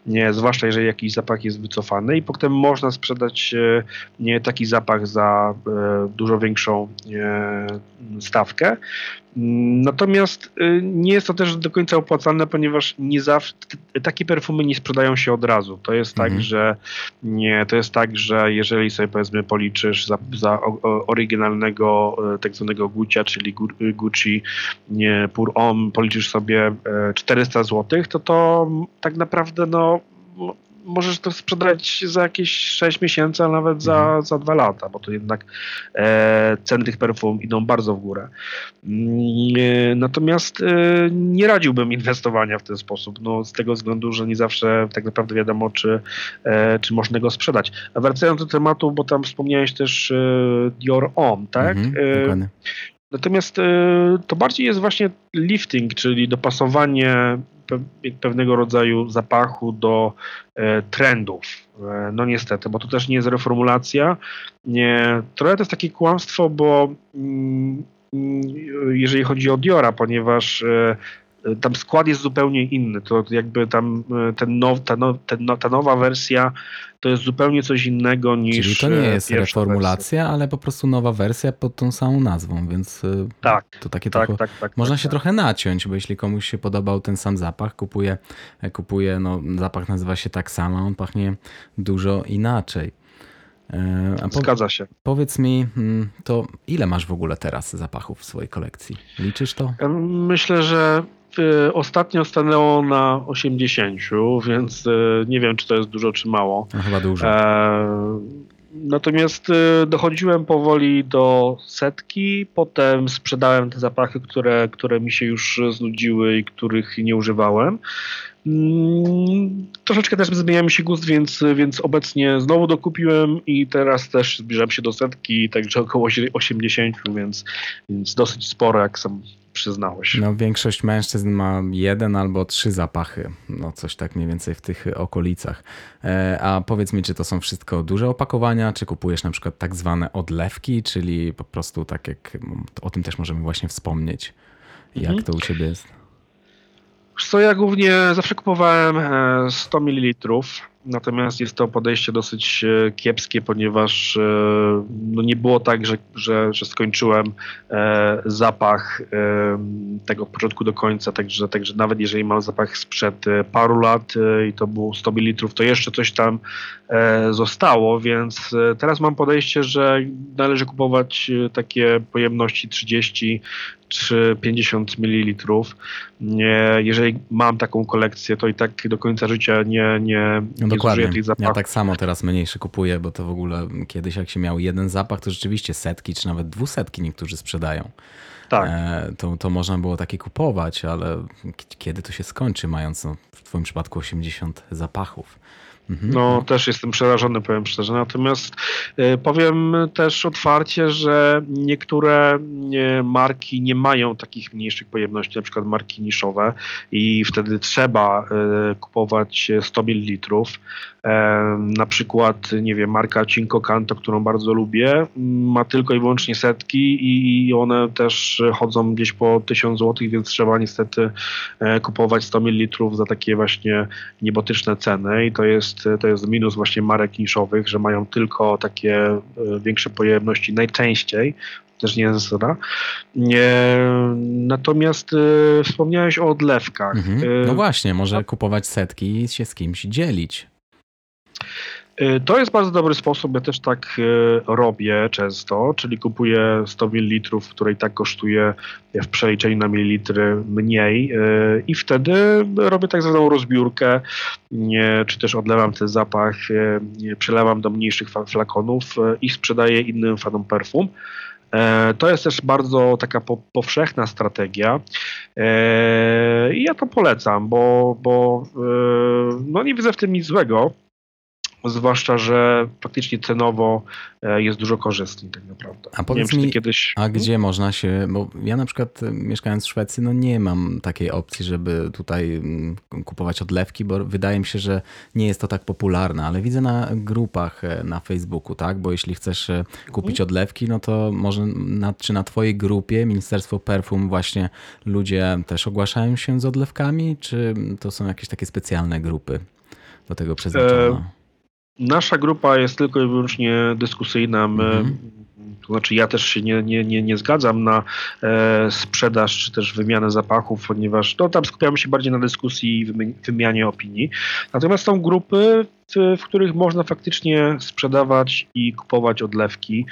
nie, zwłaszcza jeżeli jakiś zapach jest wycofany i potem można sprzedać nie, taki zapach za e, dużo większą e, stawkę. Natomiast y, nie jest to też do końca opłacalne, ponieważ nie zawsze takie perfumy nie sprzedają się od razu. To jest tak, mhm. tak, że nie, to jest tak, że jeżeli sobie powiedzmy policzysz za, za oryginalnego e, tak zwanego Gucia, czyli Gucci nie, pur om policzysz sobie 400 zł, to to tak naprawdę no możesz to sprzedać za jakieś 6 miesięcy, a nawet za, mhm. za 2 lata, bo to jednak e, ceny tych perfum idą bardzo w górę. Mm, natomiast e, nie radziłbym inwestowania w ten sposób, no, z tego względu, że nie zawsze tak naprawdę wiadomo, czy, e, czy można go sprzedać. A wracając do tematu, bo tam wspomniałeś też e, Dior Homme, tak? Mhm, Natomiast to bardziej jest właśnie lifting, czyli dopasowanie pewnego rodzaju zapachu do e, trendów. E, no niestety, bo to też nie jest reformulacja. Nie, trochę to jest takie kłamstwo, bo mm, mm, jeżeli chodzi o Diora, ponieważ e, tam skład jest zupełnie inny. To jakby tam ten now, ta, now, ten, ta nowa wersja to jest zupełnie coś innego niż. Czyli to nie jest reformulacja, wersja. ale po prostu nowa wersja pod tą samą nazwą, więc y, tak, to takie tak, trochę, tak, tak, można tak, się tak. trochę naciąć, bo jeśli komuś się podobał ten sam zapach, kupuje, kupuje no zapach nazywa się tak samo, on pachnie dużo inaczej. E, a po, Zgadza się. Powiedz mi, mm, to ile masz w ogóle teraz zapachów w swojej kolekcji? Liczysz to? Myślę, że ostatnio stanęło na 80, więc y, nie wiem, czy to jest dużo, czy mało. No, chyba dużo. E, natomiast y, dochodziłem powoli do setki, potem sprzedałem te zapachy, które, które mi się już znudziły i których nie używałem. Mm, troszeczkę też zmieniał mi się gust, więc, więc obecnie znowu dokupiłem i teraz też zbliżam się do setki, także około 80, więc, więc dosyć sporo, jak sam przyznałeś. No, większość mężczyzn ma jeden albo trzy zapachy, no coś tak mniej więcej w tych okolicach. E, a powiedz mi, czy to są wszystko duże opakowania, czy kupujesz na przykład tak zwane odlewki, czyli po prostu tak jak, o tym też możemy właśnie wspomnieć. Jak mhm. to u ciebie jest? Co ja głównie zawsze kupowałem 100 e, ml Natomiast jest to podejście dosyć e, kiepskie, ponieważ e, no nie było tak, że, że, że skończyłem e, zapach tego początku do końca, także, także nawet jeżeli mam zapach sprzed paru lat i to było 100 ml, to jeszcze coś tam zostało, więc teraz mam podejście, że należy kupować takie pojemności 30 czy 50 ml. Jeżeli mam taką kolekcję, to i tak do końca życia nie, nie, no dokładnie. Ja tak samo teraz mniejszy kupuję, bo to w ogóle kiedyś jak się miał jeden zapach, to rzeczywiście setki czy nawet dwusetki niektórzy sprzedają. Tak. E, to, to można było takie kupować, ale kiedy to się skończy, mając no, w Twoim przypadku 80 zapachów? Mhm. No, też jestem przerażony, powiem szczerze. Natomiast y, powiem też otwarcie, że niektóre y, marki nie mają takich mniejszych pojemności, na przykład marki niszowe i wtedy trzeba y, kupować 100 ml. Na przykład, nie wiem, marka Cinco Canto, którą bardzo lubię, ma tylko i wyłącznie setki i one też chodzą gdzieś po 1000 zł, więc trzeba niestety e, kupować 100 ml za takie właśnie niebotyczne ceny i to jest, to jest minus właśnie marek niszowych, że mają tylko takie e, większe pojemności najczęściej, też nie jest zasada. Natomiast y, wspomniałeś o odlewkach. Mhm. No właśnie, może kupować setki i się z kimś dzielić. Y, to jest bardzo dobry sposób, ja też tak y, robię często, czyli kupuję 100 ml, które i tak kosztuje w przeliczeniu na mililitry mniej y, i wtedy robię tak zwaną rozbiórkę, czy też odlewam ten zapach, przelewam do mniejszych flakonów i sprzedaję innym fanom perfum. E, to jest też bardzo taka powszechna strategia e, i ja to polecam, bo, bo no nie widzę w tym nic złego. Zwłaszcza, że faktycznie cenowo e, jest dużo korzystniej tak naprawdę. A powiedz wiem, mi, kiedyś... a gdzie można się, bo ja na przykład e, mieszkając w Szwecji, no nie mam takiej opcji, żeby tutaj mm, kupować odlewki, bo wydaje mi się, że nie jest to tak popularne, ale widzę na grupach e, na Facebooku, tak, bo jeśli chcesz kupić mhm. odlewki, no to może na, czy na twojej grupie Ministerstwo Perfum właśnie ludzie też ogłaszają się z odlewkami, czy to są jakieś takie specjalne grupy do tego przeznaczone? Nasza grupa jest tylko i wyłącznie dyskusyjna. My, znaczy ja też się nie, nie, nie, nie zgadzam na e, sprzedaż czy też wymianę zapachów, ponieważ no, tam skupiamy się bardziej na dyskusji i wymianie opinii. Natomiast są grupy, w których można faktycznie sprzedawać i kupować odlewki.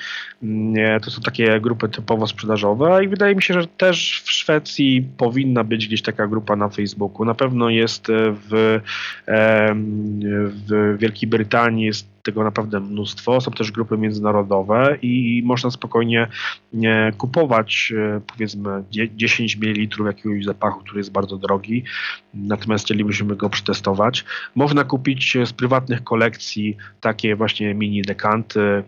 Mm, to są takie grupy typowo sprzedażowe i wydaje mi się, że też w Szwecji powinna być gdzieś taka grupa na Facebooku. Na pewno jest w, w Wielkiej Brytanii, jest tego naprawdę mnóstwo. Są też grupy międzynarodowe i można spokojnie kupować e, powiedzmy 10 ml jakiegoś zapachu, który jest bardzo drogi, natomiast chcielibyśmy go przetestować. Można kupić z prywatnych kolekcji takie właśnie mini dekanty, E,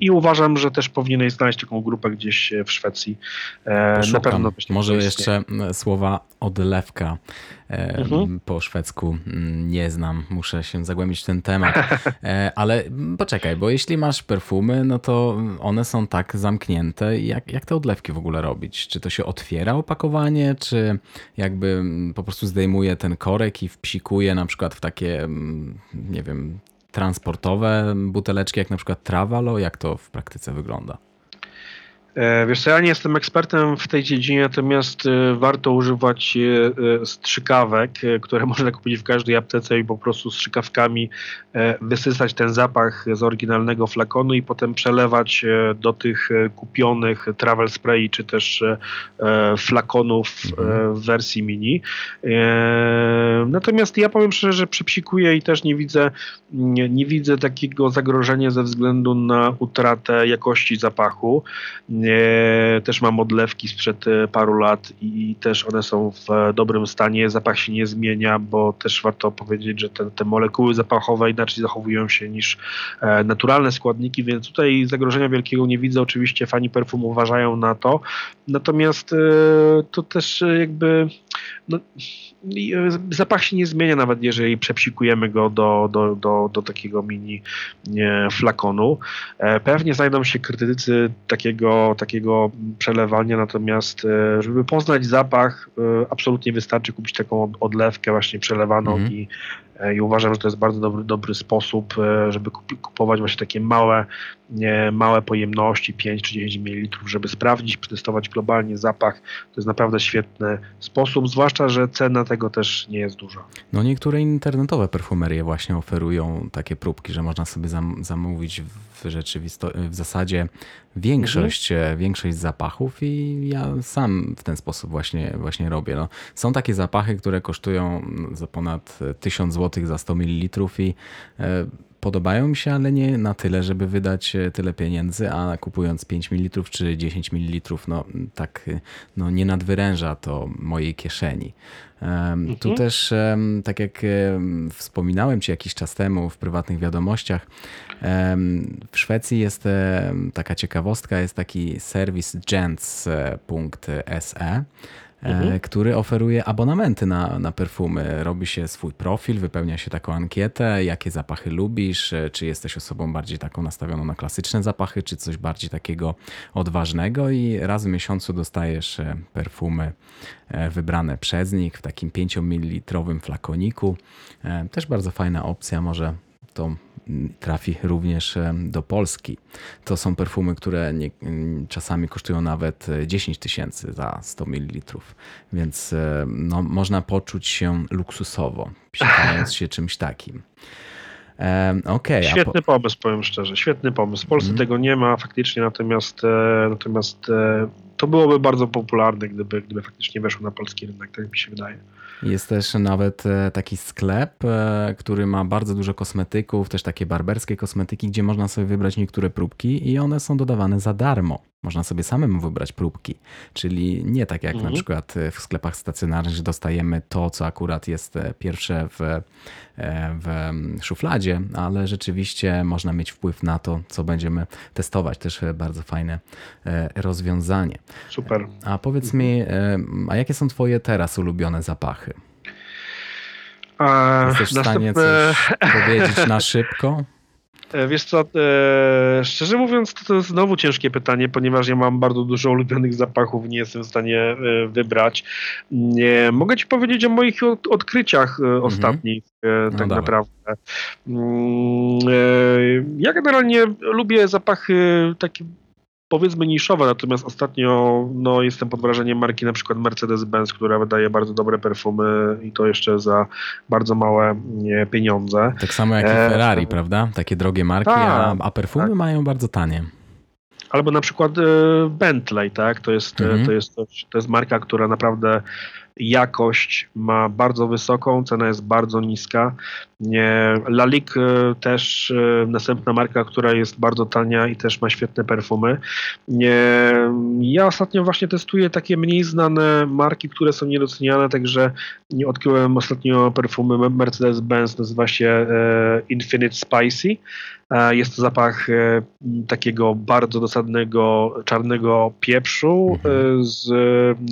I uważam, że też powinieneś znaleźć taką grupę gdzieś w Szwecji. E, Poszukam. Na pewno Może jeszcze słowa odlewka e, mhm. po szwedzku nie znam. Muszę się zagłębić w ten temat. Ale poczekaj, bo jeśli masz perfumy, no to one są tak zamknięte. Jak, jak te odlewki w ogóle robić? Czy to się otwiera opakowanie, czy jakby po prostu zdejmuje ten korek i wpsikuje na przykład w takie, nie wiem, transportowe buteleczki, jak na przykład Travalo? Jak to w praktyce wygląda? E, wiesz co, ja nie jestem ekspertem w tej dziedzinie, natomiast e, warto używać e, strzykawek, które można kupić w każdej aptece i po prostu strzykawkami wysysać ten zapach z oryginalnego flakonu i potem przelewać do tych kupionych travel spray czy też flakonów mhm. w wersji mini. Natomiast ja powiem szczerze, że przypsikuję i też nie widzę, nie, nie widzę takiego zagrożenia ze względu na utratę jakości zapachu. Też mam odlewki sprzed e, paru lat i też one są w dobrym stanie. Zapach się nie zmienia, bo też warto powiedzieć, że te, te molekuły zapachowe inaczej zachowują się niż e, naturalne składniki, więc tutaj zagrożenia wielkiego nie widzę. Oczywiście fani perfum uważają na to. Natomiast e, to też jakby no, zapach się nie zmienia nawet jeżeli przepsikujemy go do, do, do, do takiego mini flakonu. Pewnie znajdą się krytycy takiego, takiego przelewania, natomiast e, żeby poznać zapach, e, absolutnie wystarczy kupić taką odlewkę właśnie przelewaną mm. i E, i uważam, że to jest bardzo dobry, dobry sposób, e, żeby kupować właśnie takie małe, małe pojemności, 5 czy 10 ml, żeby sprawdzić, przetestować globalnie zapach. To jest naprawdę świetny sposób, zwłaszcza, że cena tego też nie jest duża. No niektóre internetowe perfumerie właśnie oferują takie próbki, że można sobie zamówić w rzeczywistości, w zasadzie większość, mhm. większość zapachów i ja sam w ten sposób właśnie, właśnie robię. No, są takie zapachy, które kosztują za ponad 1000 zł za 100 ml i e, podobają mi się, ale nie na tyle, żeby wydać e, tyle pieniędzy, a kupując 5 ml czy 10 ml, no tak no, nie nadwyręża to mojej kieszeni. Mhm. Tu też, tak jak wspominałem Ci jakiś czas temu w prywatnych wiadomościach, w Szwecji jest taka ciekawostka, jest taki serwis gents.se mhm. E, który oferuje abonamenty na, na perfumy. Robi się swój profil, wypełnia się taką ankietę, jakie zapachy lubisz, e, czy jesteś osobą bardziej taką nastawioną na klasyczne zapachy, czy coś bardziej takiego odważnego i raz w miesiącu dostajesz e, perfumy wybrane przez nich w takim 5 ml flakoniku. Też bardzo fajna opcja, może to trafi również do Polski. To są perfumy, które nie, czasami kosztują nawet 10 tysięcy za 100 ml, więc no, można poczuć się luksusowo, psikając się czymś takim. Okay, Świetny po... pomysł, powiem szczerze, świetny pomysł. W Polsce mm. tego nie ma faktycznie, natomiast, e, natomiast e, to byłoby bardzo popularne, gdyby, gdyby faktycznie weszło na polski rynek, tak mi się wydaje. Jest też nawet e, taki sklep, e, który ma bardzo dużo kosmetyków, też takie barberskie kosmetyki, gdzie można sobie wybrać niektóre próbki i one są dodawane za darmo. Można sobie samemu wybrać próbki, czyli nie tak jak mhm. na przykład e, w sklepach stacjonarnych, że dostajemy to, co akurat jest pierwsze w, w szufladzie, ale rzeczywiście można mieć wpływ na to, co będziemy testować. Też bardzo fajne rozwiązanie. Super. A powiedz mi, a jakie są Twoje teraz ulubione zapachy? Jesteś w stanie coś powiedzieć na szybko? E, wiesz co, e, szczerze mówiąc, to, to jest znowu ciężkie pytanie, ponieważ ja mam bardzo dużo ulubionych zapachów, nie jestem w stanie e, wybrać. Nie, mogę ci powiedzieć o moich od, odkryciach e, mhm. ostatnich, e, no tak naprawdę. Mm, e, ja generalnie lubię zapachy takie powiedzmy niszowe, natomiast ostatnio no, jestem pod wrażeniem marki na przykład Mercedes-Benz, która wydaje bardzo dobre perfumy i to jeszcze za bardzo małe pieniądze. Tak samo jak i e, Ferrari, e, prawda? Takie drogie marki, a, a perfumy tak. mają bardzo tanie. Albo na przykład e, Bentley, tak? To jest, mhm. to, jest, to jest marka, która naprawdę jakość ma bardzo wysoką, cena jest bardzo niska. Lalik e, też e, następna marka, która jest bardzo tania i też ma świetne perfumy. Ja ostatnio właśnie testuję takie mniej znane marki, które są niedoceniane, także odkryłem ostatnio perfumy Mercedes-Benz, nazywa się Infinite Spicy. Jest to zapach e, takiego bardzo dosadnego czarnego pieprzu mhm. e, z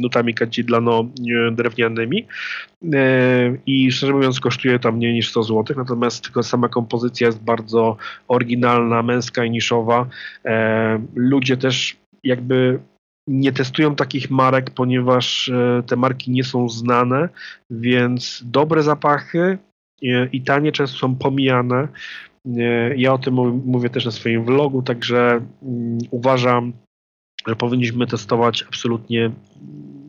nutami kadzidlano-drewnianymi e, i szczerze mówiąc kosztuje to mniej niż 100 zł, natomiast tylko sama kompozycja jest bardzo oryginalna, męska i niszowa. Ludzie też jakby nie testują takich marek, ponieważ te marki nie są znane, więc dobre zapachy i tanie często są pomijane. Ja o tym mówię też na swoim vlogu, także mm, uważam, że powinniśmy testować absolutnie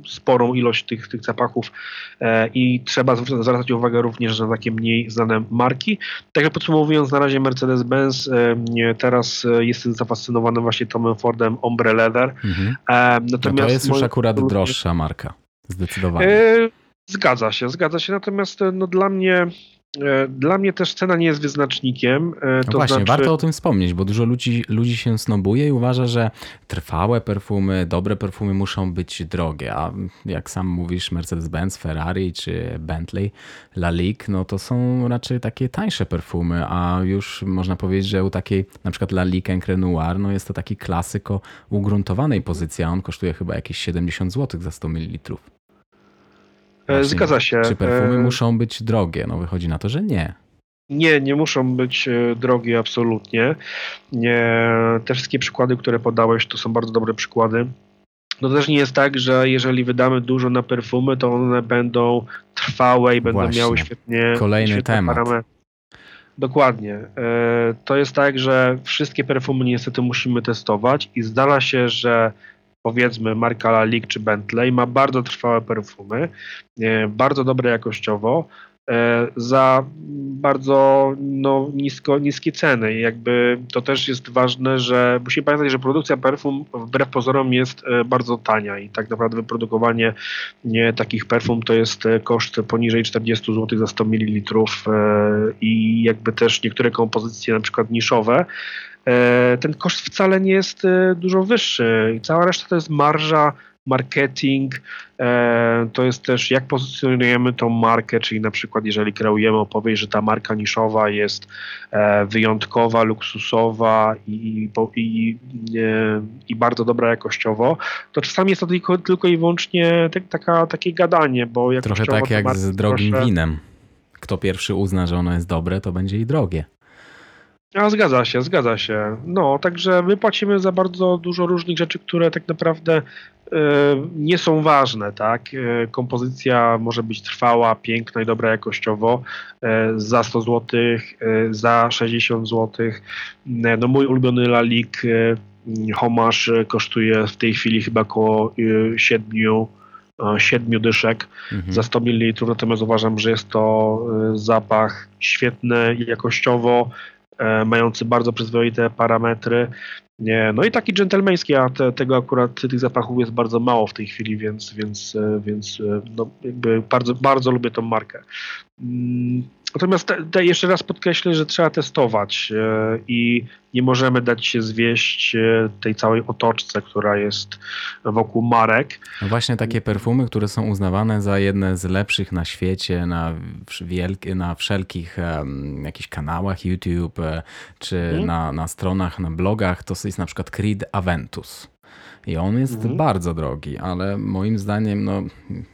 sporą ilość tych, tych zapachów e, i trzeba zwracać uwagę również na takie mniej znane marki. Także podsumowując, na razie Mercedes-Benz, e, teraz e, jestem zafascynowany właśnie Tomem Fordem Ombre Leather. Mhm. Natomiast no to jest już akurat droższa marka, zdecydowanie. Zgadza się, zgadza się, natomiast no dla mnie dla mnie też cena nie jest wyznacznikiem. E, no właśnie, znaczy... warto o tym wspomnieć, bo dużo ludzi, ludzi się snobuje i uważa, że trwałe perfumy, dobre perfumy muszą być drogie, a jak sam mówisz, Mercedes-Benz, Ferrari czy Bentley, Lalique, no to są raczej takie tańsze perfumy, a już można powiedzieć, że u takiej na przykład Lalique Encre Noir, no jest to taki klasyk o ugruntowanej pozycji, a on kosztuje chyba jakieś 70 zł za 100 ml. E, Właśnie, Zgadza się. Czy perfumy e, muszą być drogie? No wychodzi na to, że nie. Nie, nie muszą być e, drogie absolutnie. Nie, te wszystkie przykłady, które podałeś, to są bardzo dobre przykłady. No też nie jest tak, że jeżeli wydamy dużo na perfumy, to one będą trwałe i będą Właśnie. miały świetnie Kolejny świetne temat. parametry. Dokładnie. To jest tak, że wszystkie perfumy niestety musimy testować i zdarza się, że powiedzmy marka Lalique czy Bentley ma bardzo trwałe perfumy, bardzo dobre jakościowo, e, za bardzo no, nisko, niskie ceny. Jakby to też jest ważne, że musimy pamiętać, że produkcja perfum wbrew pozorom jest e, bardzo tania i tak naprawdę wyprodukowanie nie, takich perfum to jest e, koszt poniżej 40 zł za 100 ml i jakby też niektóre kompozycje na przykład niszowe E, ten koszt wcale nie jest e, dużo wyższy. I cała reszta to jest marża, marketing, e, to jest też jak pozycjonujemy tą markę, czyli na przykład jeżeli kreujemy opowieść, że ta marka niszowa jest wyjątkowa, luksusowa i, i, i bardzo dobra jakościowo, to czasami jest to tylko, tylko i wyłącznie taka, takie gadanie, bo Trochę tak jak z drogim proszę... winem. Kto pierwszy uzna, że ono jest dobre, to będzie i drogie. A zgadza się, zgadza się. No, także my płacimy za bardzo dużo różnych rzeczy, które tak naprawdę y, nie są ważne, tak? Y, kompozycja może być trwała, piękna i dobra jakościowo y, za 100 zł, za 60 zł. No mój ulubiony Lalik Homasz kosztuje w tej chwili chyba około 7 7 dyszek mhm. za 100 ml, natomiast uważam, że jest to zapach świetny jakościowo, mający bardzo przyzwoite parametry. Nie, no i taki dżentelmeński, a te, tego akurat tych zapachów jest bardzo mało w tej chwili, więc, więc, e, więc e, no, jakby bardzo, bardzo lubię tą markę. Mm, natomiast te, te jeszcze raz podkreślę, że trzeba testować i nie możemy dać się zwieść tej całej otoczce, która jest wokół marek. No właśnie takie perfumy, które są uznawane za jedne z lepszych na świecie, na, wielkie, na wszelkich um, jakichś kanałach YouTube, czy hmm. na, na stronach, na blogach, to jest na przykład Creed Aventus. I on jest mhm. bardzo drogi, ale moim zdaniem no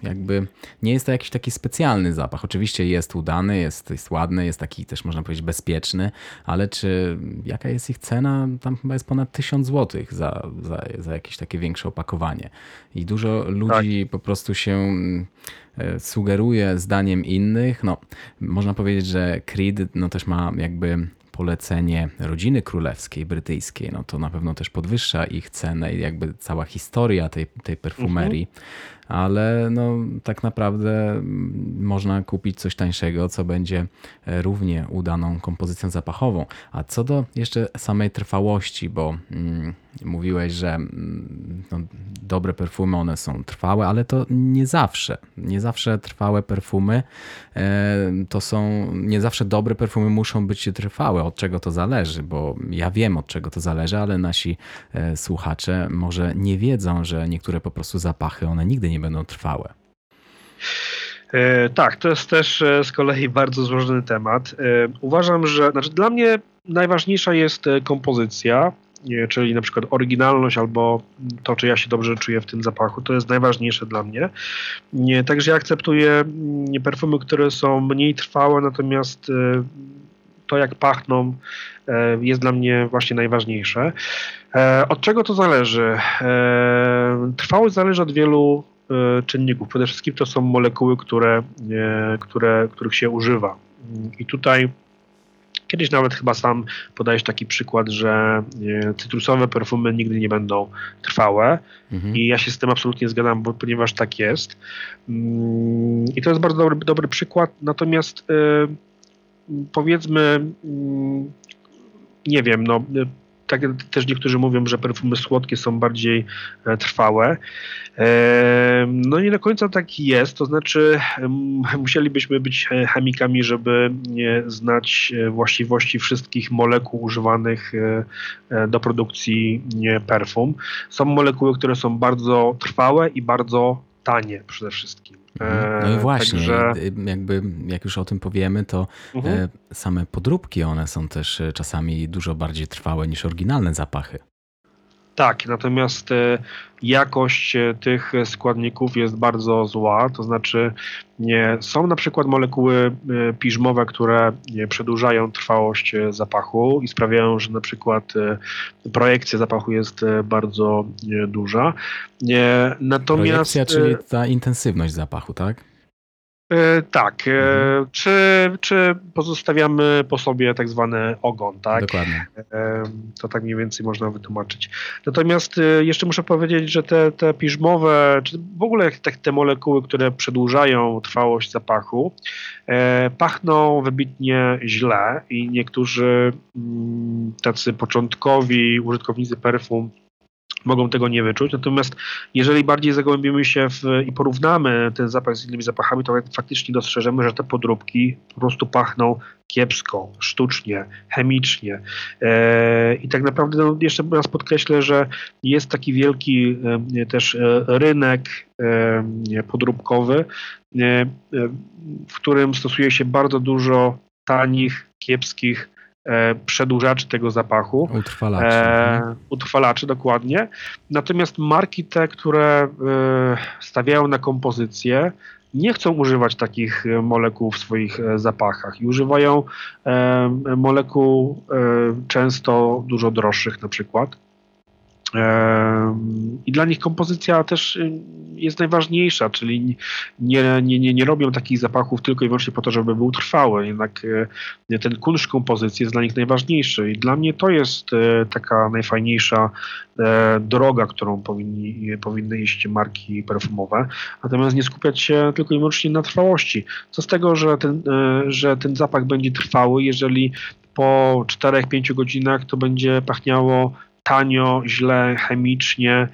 jakby nie jest to jakiś taki specjalny zapach. Oczywiście jest udany, jest, jest ładny, jest taki też można powiedzieć bezpieczny, ale czy jaka jest ich cena? Tam chyba jest ponad 1000 zł za, za, za jakieś takie większe opakowanie. I dużo ludzi tak. po prostu się E, sugeruje zdaniem innych. No, można powiedzieć, że Creed no, też ma jakby polecenie rodziny królewskiej brytyjskiej, no to na pewno też podwyższa ich cenę i jakby cała historia tej, tej perfumerii. Mhm ale no, tak naprawdę można kupić coś tańszego, co będzie e, równie udaną kompozycją zapachową. A co do jeszcze samej trwałości, bo mm, mówiłeś, że mm, no, dobre perfumy one są trwałe, ale to nie zawsze. Nie zawsze trwałe perfumy e, to są, nie zawsze dobre perfumy muszą być trwałe. Od czego to zależy? Bo ja wiem od czego to zależy, ale nasi e, słuchacze może nie wiedzą, że niektóre po prostu zapachy one nigdy nie będą trwałe. E, tak, to jest też z kolei bardzo złożony temat. Uważam, że znaczy dla mnie najważniejsza jest kompozycja, czyli na przykład oryginalność albo to, czy ja się dobrze czuję w tym zapachu, to jest najważniejsze dla mnie. Także ja akceptuję mm, perfumy, które są mniej trwałe, natomiast to, jak pachną, jest dla mnie właśnie najważniejsze. Od czego to zależy? Trwałość zależy od wielu E, czynników. Przede wszystkim to są molekuły, które, e, które, których się używa. I tutaj Kiedyś nawet chyba sam podajesz taki przykład, że e, cytrusowe perfumy nigdy nie będą trwałe mhm. i ja się z tym absolutnie zgadzam, bo, ponieważ tak jest. Mm, I to jest bardzo dobry, dobry przykład, natomiast powiedzmy, mm, nie wiem, no tak też niektórzy mówią, że perfumy słodkie są bardziej e, trwałe. E, no nie do końca tak jest, to znaczy musielibyśmy być chemikami, żeby znać e, właściwości wszystkich molekuł używanych do produkcji perfum. Są molekuły, które są bardzo trwałe i bardzo tanie przede wszystkim. Mhm. No i właśnie, Także... jakby jak już o tym powiemy, to mhm. same podróbki one są też czasami dużo bardziej trwałe niż oryginalne zapachy. Tak, natomiast e, jakość e, tych składników jest bardzo zła, to znaczy nie, są na przykład molekuły e, piżmowe, które przedłużają trwałość zapachu i sprawiają, że na przykład projekcja zapachu jest bardzo duża. Natomiast, projekcja, czyli ta intensywność zapachu, tak? E, tak. E, mhm. Czy, czy pozostawiamy po sobie tak zwany ogon, tak? Dokładnie. E, to tak mniej więcej można wytłumaczyć. Natomiast jeszcze muszę powiedzieć, że te, te piżmowe, czy w ogóle te, te molekuły, które przedłużają trwałość zapachu, pachną wybitnie źle i niektórzy mm, tacy początkowi użytkownicy perfum mogą tego nie wyczuć. Natomiast jeżeli bardziej zagłębimy się w, i porównamy ten zapach z innymi zapachami, to faktycznie dostrzeżemy, że te podróbki po prostu pachną kiepsko, sztucznie, chemicznie. E, I tak naprawdę no, jeszcze raz podkreślę, że jest taki wielki e, też e, rynek podróbkowy, w którym stosuje się bardzo dużo tanich, kiepskich przedłużaczy tego zapachu. Utrwalaczy. E, utrwalaczy, dokładnie. Natomiast marki te, które e, stawiają na kompozycję, nie chcą używać takich e, molekuł w swoich e, zapachach i używają e, molekuł często dużo droższych na przykład. I dla nich kompozycja też y, jest najważniejsza, czyli nie, nie, nie, nie robią takich zapachów tylko i wyłącznie po to, żeby był trwały. Jednak y, ten kunszt kompozycji jest dla nich najważniejszy. I dla mnie to jest y, taka najfajniejsza droga, którą powinni, powinny iść marki perfumowe. Natomiast nie skupiać się tylko i wyłącznie na trwałości. Co z tego, że ten, że ten zapach będzie trwały, jeżeli po 4-5 godzinach to będzie pachniało tanio, źle, chemicznie.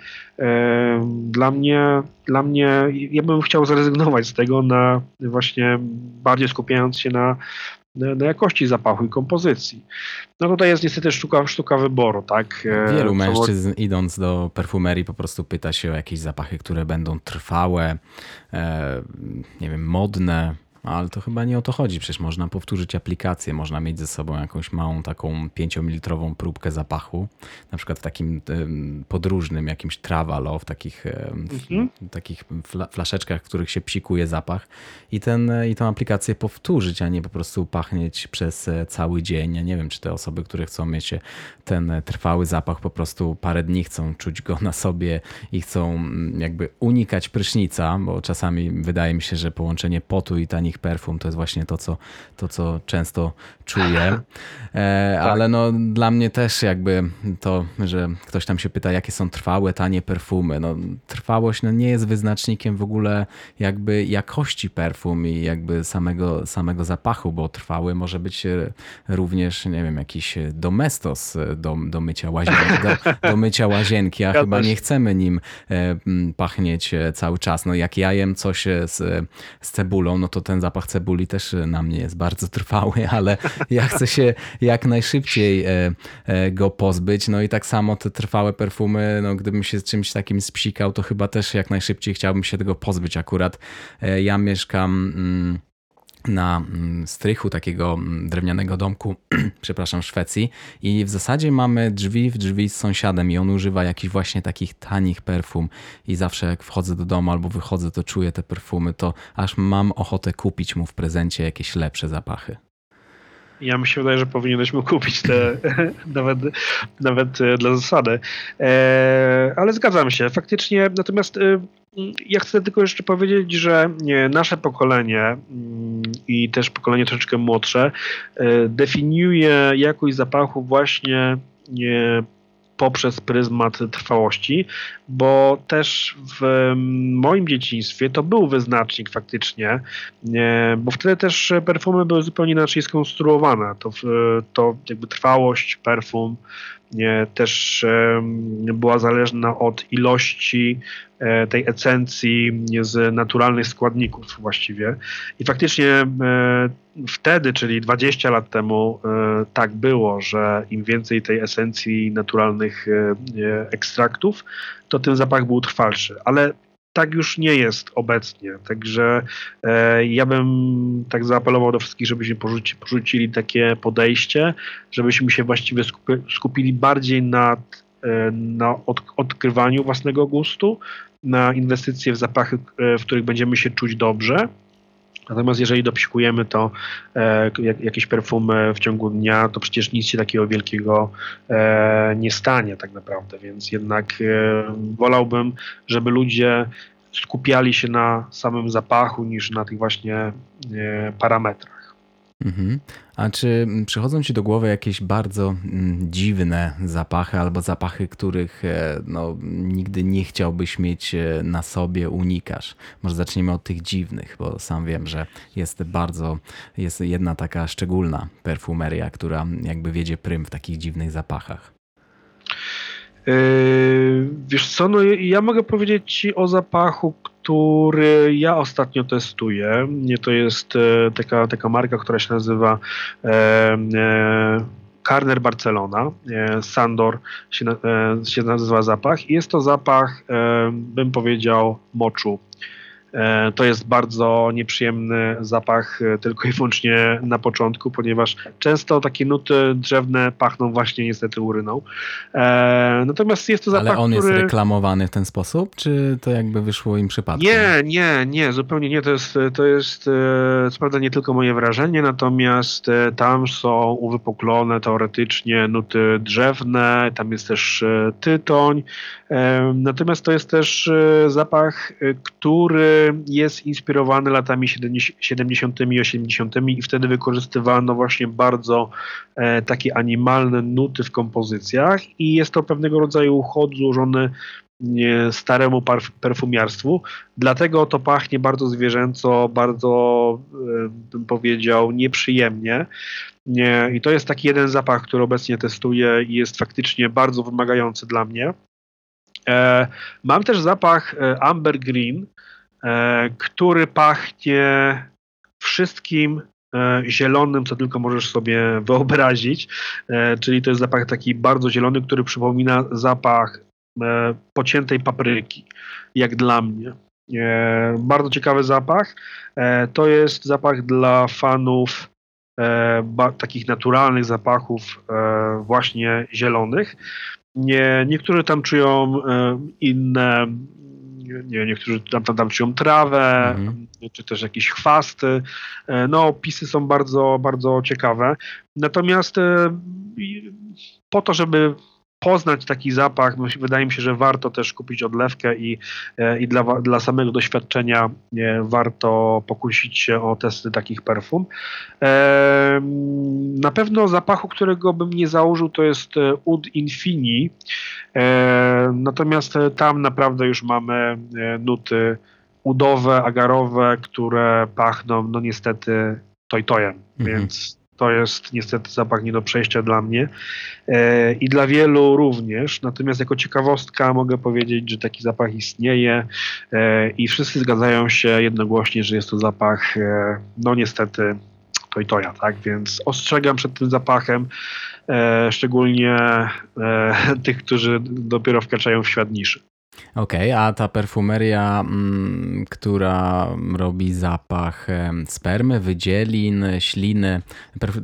Dla mnie, dla mnie, ja bym chciał zrezygnować z tego na właśnie bardziej skupiając się na, na, jakości zapachu i kompozycji. No tutaj jest niestety sztuka, sztuka wyboru, tak? Wielu mężczyzn idąc do perfumerii po prostu pyta się o jakieś zapachy, które będą trwałe, e, nie wiem, modne, Ale to chyba nie o to chodzi. Przecież można powtórzyć aplikację, można mieć ze sobą jakąś małą taką 5 ml próbkę zapachu, na przykład w takim podróżnym jakimś Travalo, w takich, mhm. w takich flaszeczkach, w których się psikuje zapach i, ten, i tę aplikację powtórzyć, a nie po prostu pachnieć przez e, cały dzień. Ja nie wiem, czy te osoby, które chcą mieć ten trwały zapach, po prostu parę dni chcą czuć go na sobie i chcą mm, jakby unikać prysznica, bo czasami wydaje mi się, że połączenie potu i tanich perfum to jest właśnie to, co, to, co często czuję. E, tak. Ale no, dla mnie też jakby to, że ktoś tam się pyta, jakie są trwałe, tanie perfumy. No, trwałość no, nie jest wyznacznikiem w ogóle jakby jakości perfum i jakby samego, samego zapachu, bo trwały może być również, nie wiem, jakiś domestos do, do mycia łazienki, do, do mycia łazienki, a ja chyba też. nie chcemy nim e, pachnieć cały czas. No jak ja jem coś z, z cebulą, no to ten zapach cebuli też na mnie jest bardzo trwały, ale ja chcę się jak najszybciej e, e, go pozbyć. No i tak samo te trwałe perfumy, no gdybym się z czymś takim spsikał, to chyba też jak najszybciej chciałbym się tego pozbyć. Akurat e, ja mieszkam mm, na mm, strychu takiego mm, drewnianego domku, przepraszam, Szwecji i w zasadzie mamy drzwi w drzwi z sąsiadem i on używa jakichś właśnie takich tanich perfum i zawsze jak wchodzę do domu albo wychodzę, to czuję te perfumy, to aż mam ochotę kupić mu w prezencie jakieś lepsze zapachy. Ja mi się wydaje, że powinieneś mu kupić te nawet, nawet e, dla zasady. E, ale zgadzam się. Faktycznie, natomiast e, ja chcę tylko jeszcze powiedzieć, że nasze pokolenie mm, i też pokolenie troszeczkę młodsze definiuje jakość zapachu właśnie poprzez pryzmat trwałości, bo też w moim dzieciństwie to był wyznacznik faktycznie, bo wtedy też perfumy były zupełnie inaczej skonstruowane. To, to jakby trwałość perfum też była zależna od ilości e, tej esencji z naturalnych składników właściwie. I faktycznie e, wtedy, czyli 20 lat temu, e, tak było, że im więcej tej esencji naturalnych ekstraktów, to ten zapach był trwalszy. Ale tak już nie jest obecnie. Także e, ja bym tak zaapelował do wszystkich, żebyśmy porzuci, porzucili takie podejście, żebyśmy się właściwie skupi, skupili bardziej nad, e, na od, odkrywaniu własnego gustu, na inwestycje w zapachy, e, w których będziemy się czuć dobrze Natomiast jeżeli dopsikujemy to e, jak, jakieś perfumy w ciągu dnia, to przecież nic się takiego wielkiego e, nie stanie tak naprawdę, więc jednak e, wolałbym, żeby ludzie skupiali się na samym zapachu niż na tych właśnie e, parametrach. Mhm. A czy przychodzą ci do głowy jakieś bardzo mm, dziwne zapachy albo zapachy, których e, no, nigdy nie chciałbyś mieć e, na sobie, unikasz? Może zaczniemy od tych dziwnych, bo sam wiem, że jest bardzo, jest jedna taka szczególna perfumeria, która jakby wiedzie prym w takich dziwnych zapachach. Yy, wiesz co, no ja mogę powiedzieć Ci o zapachu, który ja ostatnio testuję. To jest e, taka, taka marka, która się nazywa e, e, Carner Barcelona. Sandor się, się nazywa zapach. I jest to zapach, bym powiedział, moczu to jest bardzo nieprzyjemny zapach e, tylko i wyłącznie na początku, ponieważ często takie nuty drzewne pachną właśnie niestety uryną. E, natomiast jest to zapach, Ale on który... jest reklamowany w ten sposób, czy to jakby wyszło im przypadkiem? Nie, nie, nie, zupełnie nie. To jest, to jest co prawda nie tylko moje wrażenie, natomiast tam są uwypuklone teoretycznie nuty drzewne, tam jest też tytoń, natomiast to jest też zapach, który jest inspirowany latami 70. i 80. i wtedy wykorzystywano właśnie bardzo e, takie animalne nuty w kompozycjach i jest to pewnego rodzaju chod złożony staremu perfumiarstwu. Dlatego to pachnie bardzo zwierzęco, bardzo e, bym powiedział nieprzyjemnie. I to jest taki jeden zapach, który obecnie testuję i jest faktycznie bardzo wymagający dla mnie. E, mam też zapach Amber Green, który pachnie wszystkim e, zielonym, co tylko możesz sobie wyobrazić. E, czyli to jest zapach taki bardzo zielony, który przypomina zapach pociętej papryki, jak dla mnie. Bardzo ciekawy zapach. To jest zapach dla fanów takich naturalnych zapachów, właśnie zielonych. Nie, niektórzy tam czują inne nie, niektórzy tam, tam, tam czują trawę, mhm. czy też jakieś chwasty. E, no, opisy są bardzo, bardzo ciekawe. Natomiast e, po to, żeby poznać taki zapach, wydaje mi się, że warto też kupić odlewkę i, e, i dla, dla samego doświadczenia warto pokusić się o testy takich perfum. Na pewno zapachu, którego bym nie założył, to jest Ud Infini. Natomiast tam naprawdę już mamy nuty udowe, agarowe, które pachną, no niestety, tojtojem, mhm. więc to jest niestety zapach nie do przejścia dla mnie e, i dla wielu również. Natomiast jako ciekawostka mogę powiedzieć, że taki zapach istnieje e, i wszyscy zgadzają się jednogłośnie, że jest to zapach, e, no niestety, to i toja, tak? Więc ostrzegam przed tym zapachem, e, szczególnie e, tych, którzy dopiero wkraczają w świat niszy. Okej, a ta perfumeria, mm, która robi zapach spermy, wydzielin, śliny,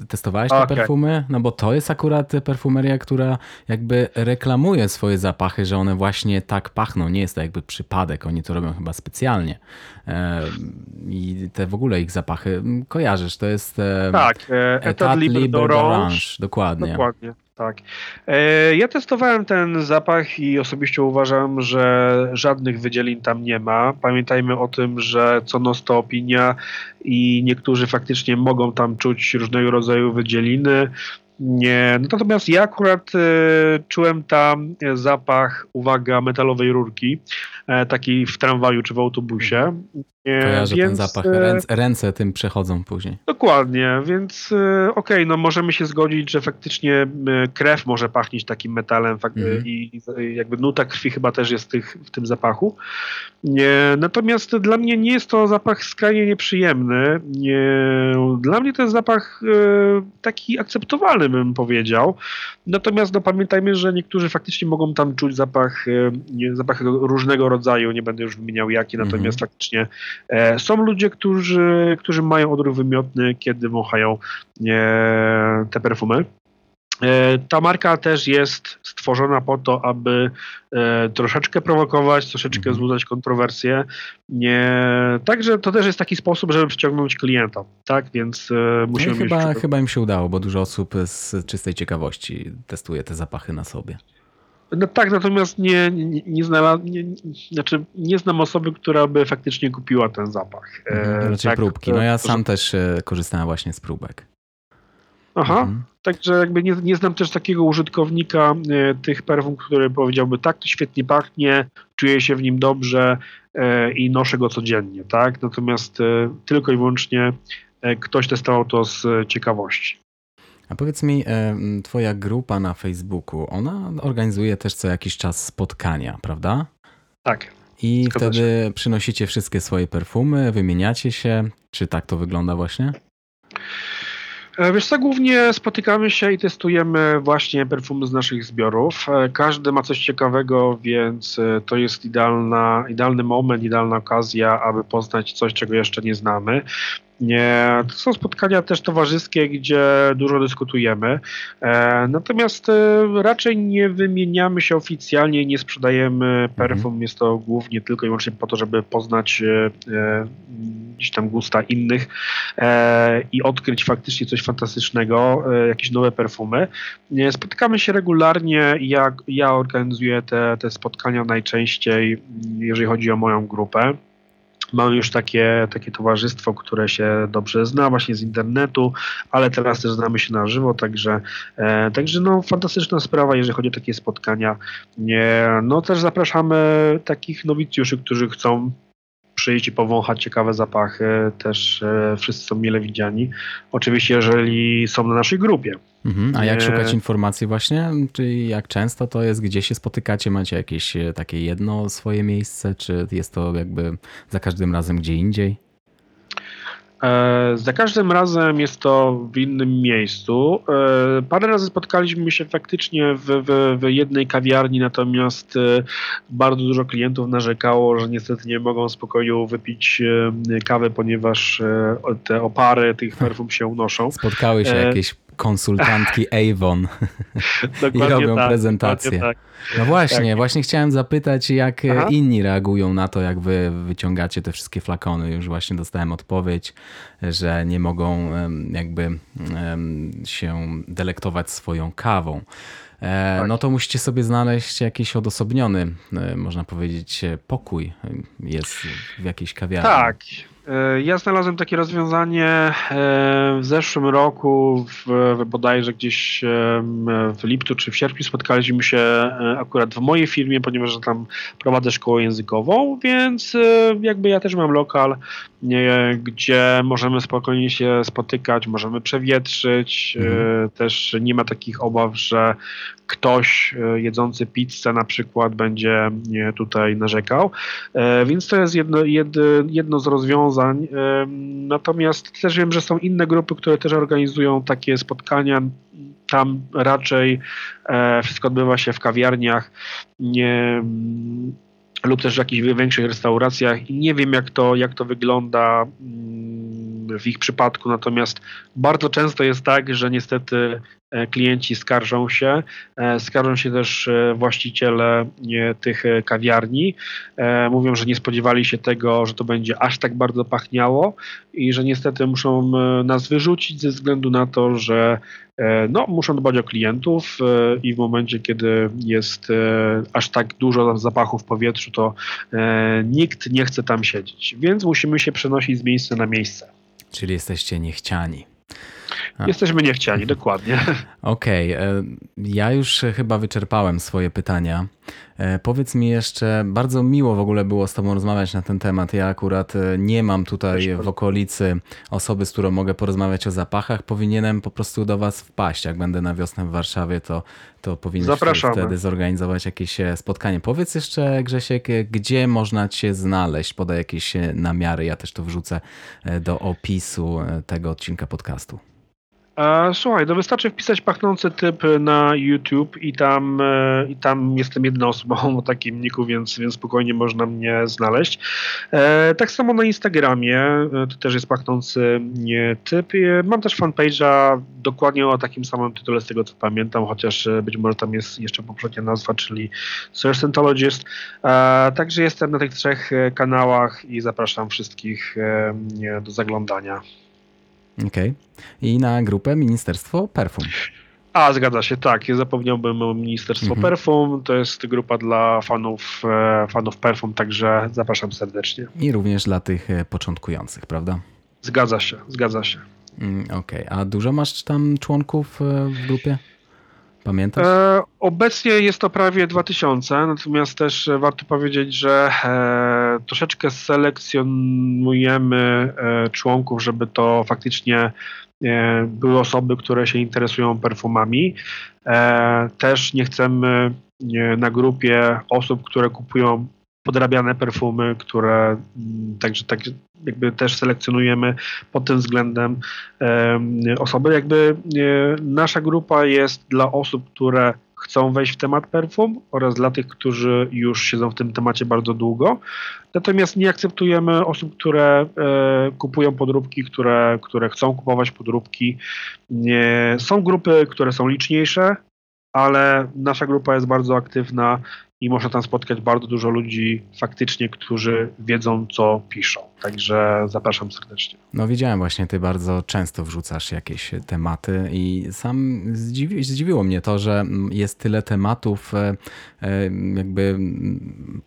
testowałeś te perfumy? No bo to jest akurat perfumeria, która jakby reklamuje swoje zapachy, że one właśnie tak pachną. Nie jest to jakby przypadek, oni to robią chyba specjalnie. I te w ogóle ich zapachy mm, kojarzysz, to jest tak, e, Etat Libre d'Orange. Dokładnie. Dokładnie. Tak. E, ja testowałem ten zapach i osobiście uważam, że żadnych wydzielin tam nie ma. Pamiętajmy o tym, że co nos to opinia i niektórzy faktycznie mogą tam czuć różnego rodzaju wydzieliny. Nie. Natomiast ja akurat e, czułem tam zapach, uwaga, metalowej rurki, e, takiej w tramwaju czy w autobusie. Kojarzę więc, ten zapach, ręce, ręce, tym przechodzą później. Dokładnie, więc e, okej, okay, no możemy się zgodzić, że faktycznie e, krew może pachnieć takim metalem mm. i jakby nuta krwi chyba też jest tych, w tym zapachu. Natomiast dla mnie nie jest to zapach skrajnie nieprzyjemny. Dla mnie to jest zapach e, taki akceptowalny, bym powiedział. Natomiast no, pamiętajmy, że niektórzy faktycznie mogą tam czuć zapach, zapach różnego rodzaju, nie będę już wymieniał jaki, natomiast mm. faktycznie E, są ludzie, którzy, którzy mają odruch wymiotny, kiedy wąchają e, te perfumy. E, ta marka też jest stworzona po to, aby troszeczkę prowokować, troszeczkę mhm. wzbudzać kontrowersje. Także to też jest taki sposób, żeby przyciągnąć klienta, tak? Więc musimy no chyba, chyba im się udało, bo dużo osób z czystej ciekawości testuje te zapachy na sobie. No tak, natomiast nie, nie, nie, nie, znaczy nie znam osoby, która by faktycznie kupiła ten zapach. Mhm, raczej tak, próbki. No ja sam też e, korzystałem właśnie z próbek. Aha, mhm. także jakby nie, nie znam też takiego użytkownika e, tych perfum, który powiedziałby tak, to świetnie pachnie, czuję się w nim dobrze e, i noszę go codziennie, tak? Natomiast e, tylko i wyłącznie e, ktoś testował to z ciekawości. A powiedz mi, e, twoja grupa na Facebooku, ona organizuje też co jakiś czas spotkania, prawda? Tak. I wtedy się. przynosicie wszystkie swoje perfumy, wymieniacie się. Czy tak to wygląda właśnie? E, wiesz co, głównie spotykamy się i testujemy właśnie perfumy z naszych zbiorów. E, każdy ma coś ciekawego, więc to jest idealna, idealny moment, idealna okazja, aby poznać coś, czego jeszcze nie znamy. Nie, to są spotkania też towarzyskie, gdzie dużo dyskutujemy. E, natomiast e, raczej nie wymieniamy się oficjalnie, nie sprzedajemy perfum. Mhm. Jest to głównie tylko i wyłącznie po to, żeby poznać e, gdzieś tam gusta innych i odkryć faktycznie coś fantastycznego, jakieś nowe perfumy. Spotykamy się regularnie. Ja, ja organizuję te, te spotkania najczęściej, jeżeli chodzi o moją grupę. Mamy już takie, takie towarzystwo, które się dobrze zna właśnie z internetu, ale teraz też znamy się na żywo, także, e, także no, fantastyczna sprawa, jeżeli chodzi o takie spotkania. E, no też zapraszamy takich nowicjuszy, którzy chcą przyjść i powąchać ciekawe zapachy. Też e, wszyscy są mile widziani. Oczywiście, jeżeli są na naszej grupie. Mhm. A jak szukać informacji właśnie? Czy jak często to jest? Gdzie się spotykacie? Macie jakieś e, takie jedno swoje miejsce? Czy jest to jakby za każdym razem gdzie indziej? E, za każdym razem jest to w innym miejscu. E, parę razy spotkaliśmy się faktycznie w, w, w jednej kawiarni, natomiast e, bardzo dużo klientów narzekało, że niestety nie mogą spokojnie wypić kawy, ponieważ te opary tych perfum się unoszą. Spotkały się jakieś konsultantki Avon i robią tak, prezentację. Tak. No właśnie, tak. właśnie chciałem zapytać, jak Aha. inni reagują na to, jak wy wyciągacie te wszystkie flakony. Już właśnie dostałem odpowiedź, że nie mogą jakby się delektować swoją kawą. E, tak. No to musicie sobie znaleźć jakiś odosobniony, e, można powiedzieć, pokój jest w jakiejś kawiarni. Tak. E, ja znalazłem takie rozwiązanie e, w zeszłym roku, w, bodajże gdzieś e, w lipcu czy w sierpniu spotkaliśmy się akurat w mojej firmie, ponieważ tam prowadzę szkołę językową, więc jakby ja też mam lokal, gdzie możemy spokojnie się spotykać, możemy przewietrzyć, mhm. też nie ma takich obaw, że ktoś jedzący pizzę na przykład będzie tutaj narzekał, więc to jest jedno, jedno z rozwiązań, rozwiązań. Natomiast też wiem, że są inne grupy, które też organizują takie spotkania. Tam raczej e, wszystko odbywa się w kawiarniach nie, lub też w jakichś większych restauracjach nie wiem jak to, jak to wygląda mm, w ich przypadku, natomiast bardzo często jest tak, że niestety E, klienci skarżą się, e, skarżą się też e, właściciele tych kawiarni. Mówią, że nie spodziewali się tego, że to będzie aż tak bardzo pachniało i że niestety muszą nas wyrzucić ze względu na to, że no, muszą dbać o klientów i w momencie, kiedy jest aż tak dużo zapachu w powietrzu, to nikt nie chce tam siedzieć. Więc musimy się przenosić z miejsca na miejsce. Czyli jesteście niechciani. Jesteśmy niechciani, dokładnie. Okej, okay. E, ja już chyba wyczerpałem swoje pytania. E, powiedz mi jeszcze, bardzo miło w ogóle było z Tobą rozmawiać na ten temat. Ja akurat e, nie mam tutaj w okolicy osoby, z którą mogę porozmawiać o zapachach. Powinienem po prostu do Was wpaść. Jak będę na wiosnę w Warszawie, to, to powinieneś wtedy zorganizować jakieś spotkanie. Powiedz jeszcze, Grzesiek, gdzie można Cię znaleźć? Podaj jakieś namiary. Ja też to wrzucę do opisu tego odcinka podcastu. Słuchaj, to wystarczy wpisać pachnący typ na YouTube i tam, e, i tam jestem jedną osobą o takim niku, więc, więc spokojnie można mnie znaleźć. E, tak samo na Instagramie, e, to też jest pachnący typ. Mam też fanpage'a dokładnie o takim samym tytule, z tego co pamiętam, chociaż być może tam jest jeszcze poprzednia nazwa, czyli Search Scientologist. Także jestem na tych trzech kanałach i zapraszam wszystkich do zaglądania. Okej. Okay. I na grupę Ministerstwo Perfum. A, zgadza się, tak. Ja zapomniałbym o Ministerstwo mhm. Perfum. To jest grupa dla fanów, e, fanów Perfum, także zapraszam serdecznie. I również dla tych e, początkujących, prawda? Zgadza się, zgadza się. Mm, okej, okay. a dużo masz tam członków e, w grupie? Pamiętasz? E, obecnie jest to prawie 2000, natomiast też warto powiedzieć, że e, troszeczkę selekcjonujemy e, członków, żeby to faktycznie e, były osoby, które się interesują perfumami. E, też nie chcemy na grupie osób, które kupują podrabiane perfumy, które mm, także tak jakby też selekcjonujemy pod tym względem osoby. Jakby nasza grupa jest dla osób, które chcą wejść w temat perfum oraz dla tych, którzy już siedzą w tym temacie bardzo długo. Natomiast nie akceptujemy osób, które e, kupują podróbki, które, które chcą kupować podróbki. Nie, są grupy, które są liczniejsze, ale nasza grupa jest bardzo aktywna i można tam spotkać bardzo dużo ludzi faktycznie, którzy wiedzą, co piszą. Także zapraszam serdecznie. No widziałem właśnie, ty bardzo często wrzucasz jakieś tematy i sam zdziwi, zdziwiło mnie to, że jest tyle tematów e, e, jakby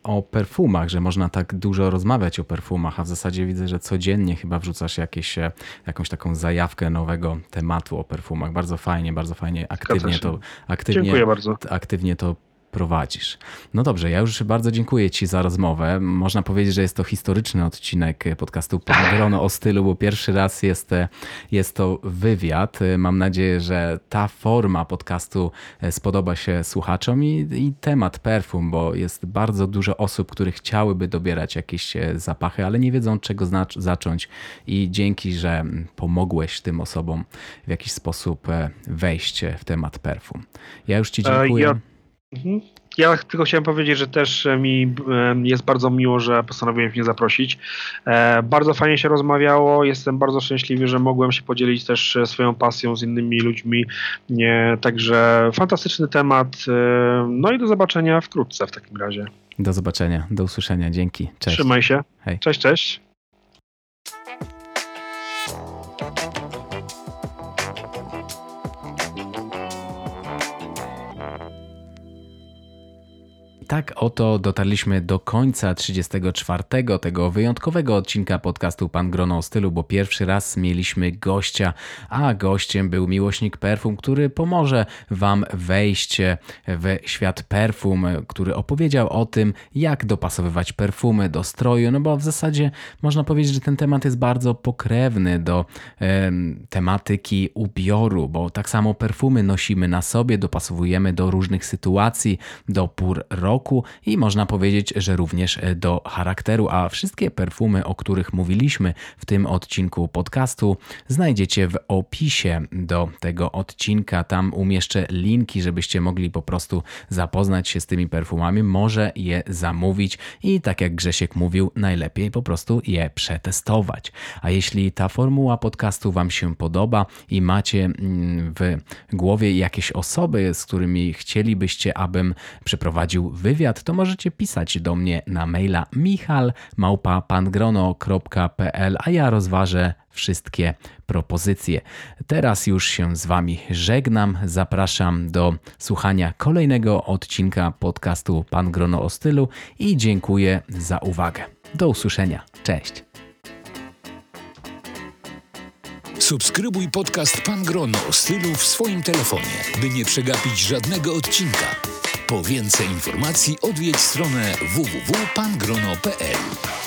o perfumach, że można tak dużo rozmawiać o perfumach, a w zasadzie widzę, że codziennie chyba wrzucasz jakieś, e, jakąś taką zajawkę nowego tematu o perfumach. Bardzo fajnie, bardzo fajnie, aktywnie to, aktywnie, Dziękuję bardzo. aktywnie to prowadzisz. No dobrze, ja już bardzo dziękuję Ci za rozmowę. Można powiedzieć, że jest to historyczny odcinek podcastu Grono o stylu, bo pierwszy raz jest, jest to wywiad. Mam nadzieję, że ta forma podcastu spodoba się słuchaczom i, i temat perfum, bo jest bardzo dużo osób, które chciałyby dobierać jakieś zapachy, ale nie wiedzą czego zacząć i dzięki, że pomogłeś tym osobom w jakiś sposób e, wejść w temat perfum. Ja już Ci e, dziękuję. Ja... Mhm. Ja tylko chciałem powiedzieć, że też mi jest bardzo miło, że postanowiłem mnie zaprosić. E, bardzo fajnie się rozmawiało. Jestem bardzo szczęśliwy, że mogłem się podzielić też swoją pasją z innymi ludźmi. Także fantastyczny temat. No i do zobaczenia wkrótce w takim razie. Do zobaczenia, do usłyszenia. Dzięki. Cześć. Trzymaj się. Hej. Cześć, cześć. Tak oto dotarliśmy do końca 34 tego wyjątkowego odcinka podcastu Pan Grono o stylu, bo pierwszy raz mieliśmy gościa, a gościem był miłośnik perfum, który pomoże Wam wejść w świat perfum, który opowiedział o tym, jak dopasowywać perfumy do stroju, no bo w zasadzie można powiedzieć, że ten temat jest bardzo pokrewny do e, tematyki ubioru, bo tak samo perfumy nosimy na sobie, dopasowujemy do różnych sytuacji, do pór roku, i można powiedzieć, że również e, do charakteru, a wszystkie perfumy, o których mówiliśmy w tym odcinku podcastu, znajdziecie w opisie do tego odcinka. Tam umieszczę linki, żebyście mogli po prostu zapoznać się z tymi perfumami, może je zamówić i tak jak Grzesiek mówił, najlepiej po prostu je przetestować. A jeśli ta formuła podcastu Wam się podoba i macie mm, w głowie jakieś osoby, z którymi chcielibyście, abym przeprowadził wywiad, wywiad, to możecie pisać do mnie na maila michalmałpa.pangrono.pl, a ja rozważę wszystkie propozycje. Teraz już się z Wami żegnam. Zapraszam do słuchania kolejnego odcinka podcastu Pan Grono o stylu i dziękuję za uwagę. Do usłyszenia. Cześć. Subskrybuj podcast Pan Grono o stylu w swoim telefonie, by nie przegapić żadnego odcinka. Po więcej informacji odwiedź stronę www.pangrono.pl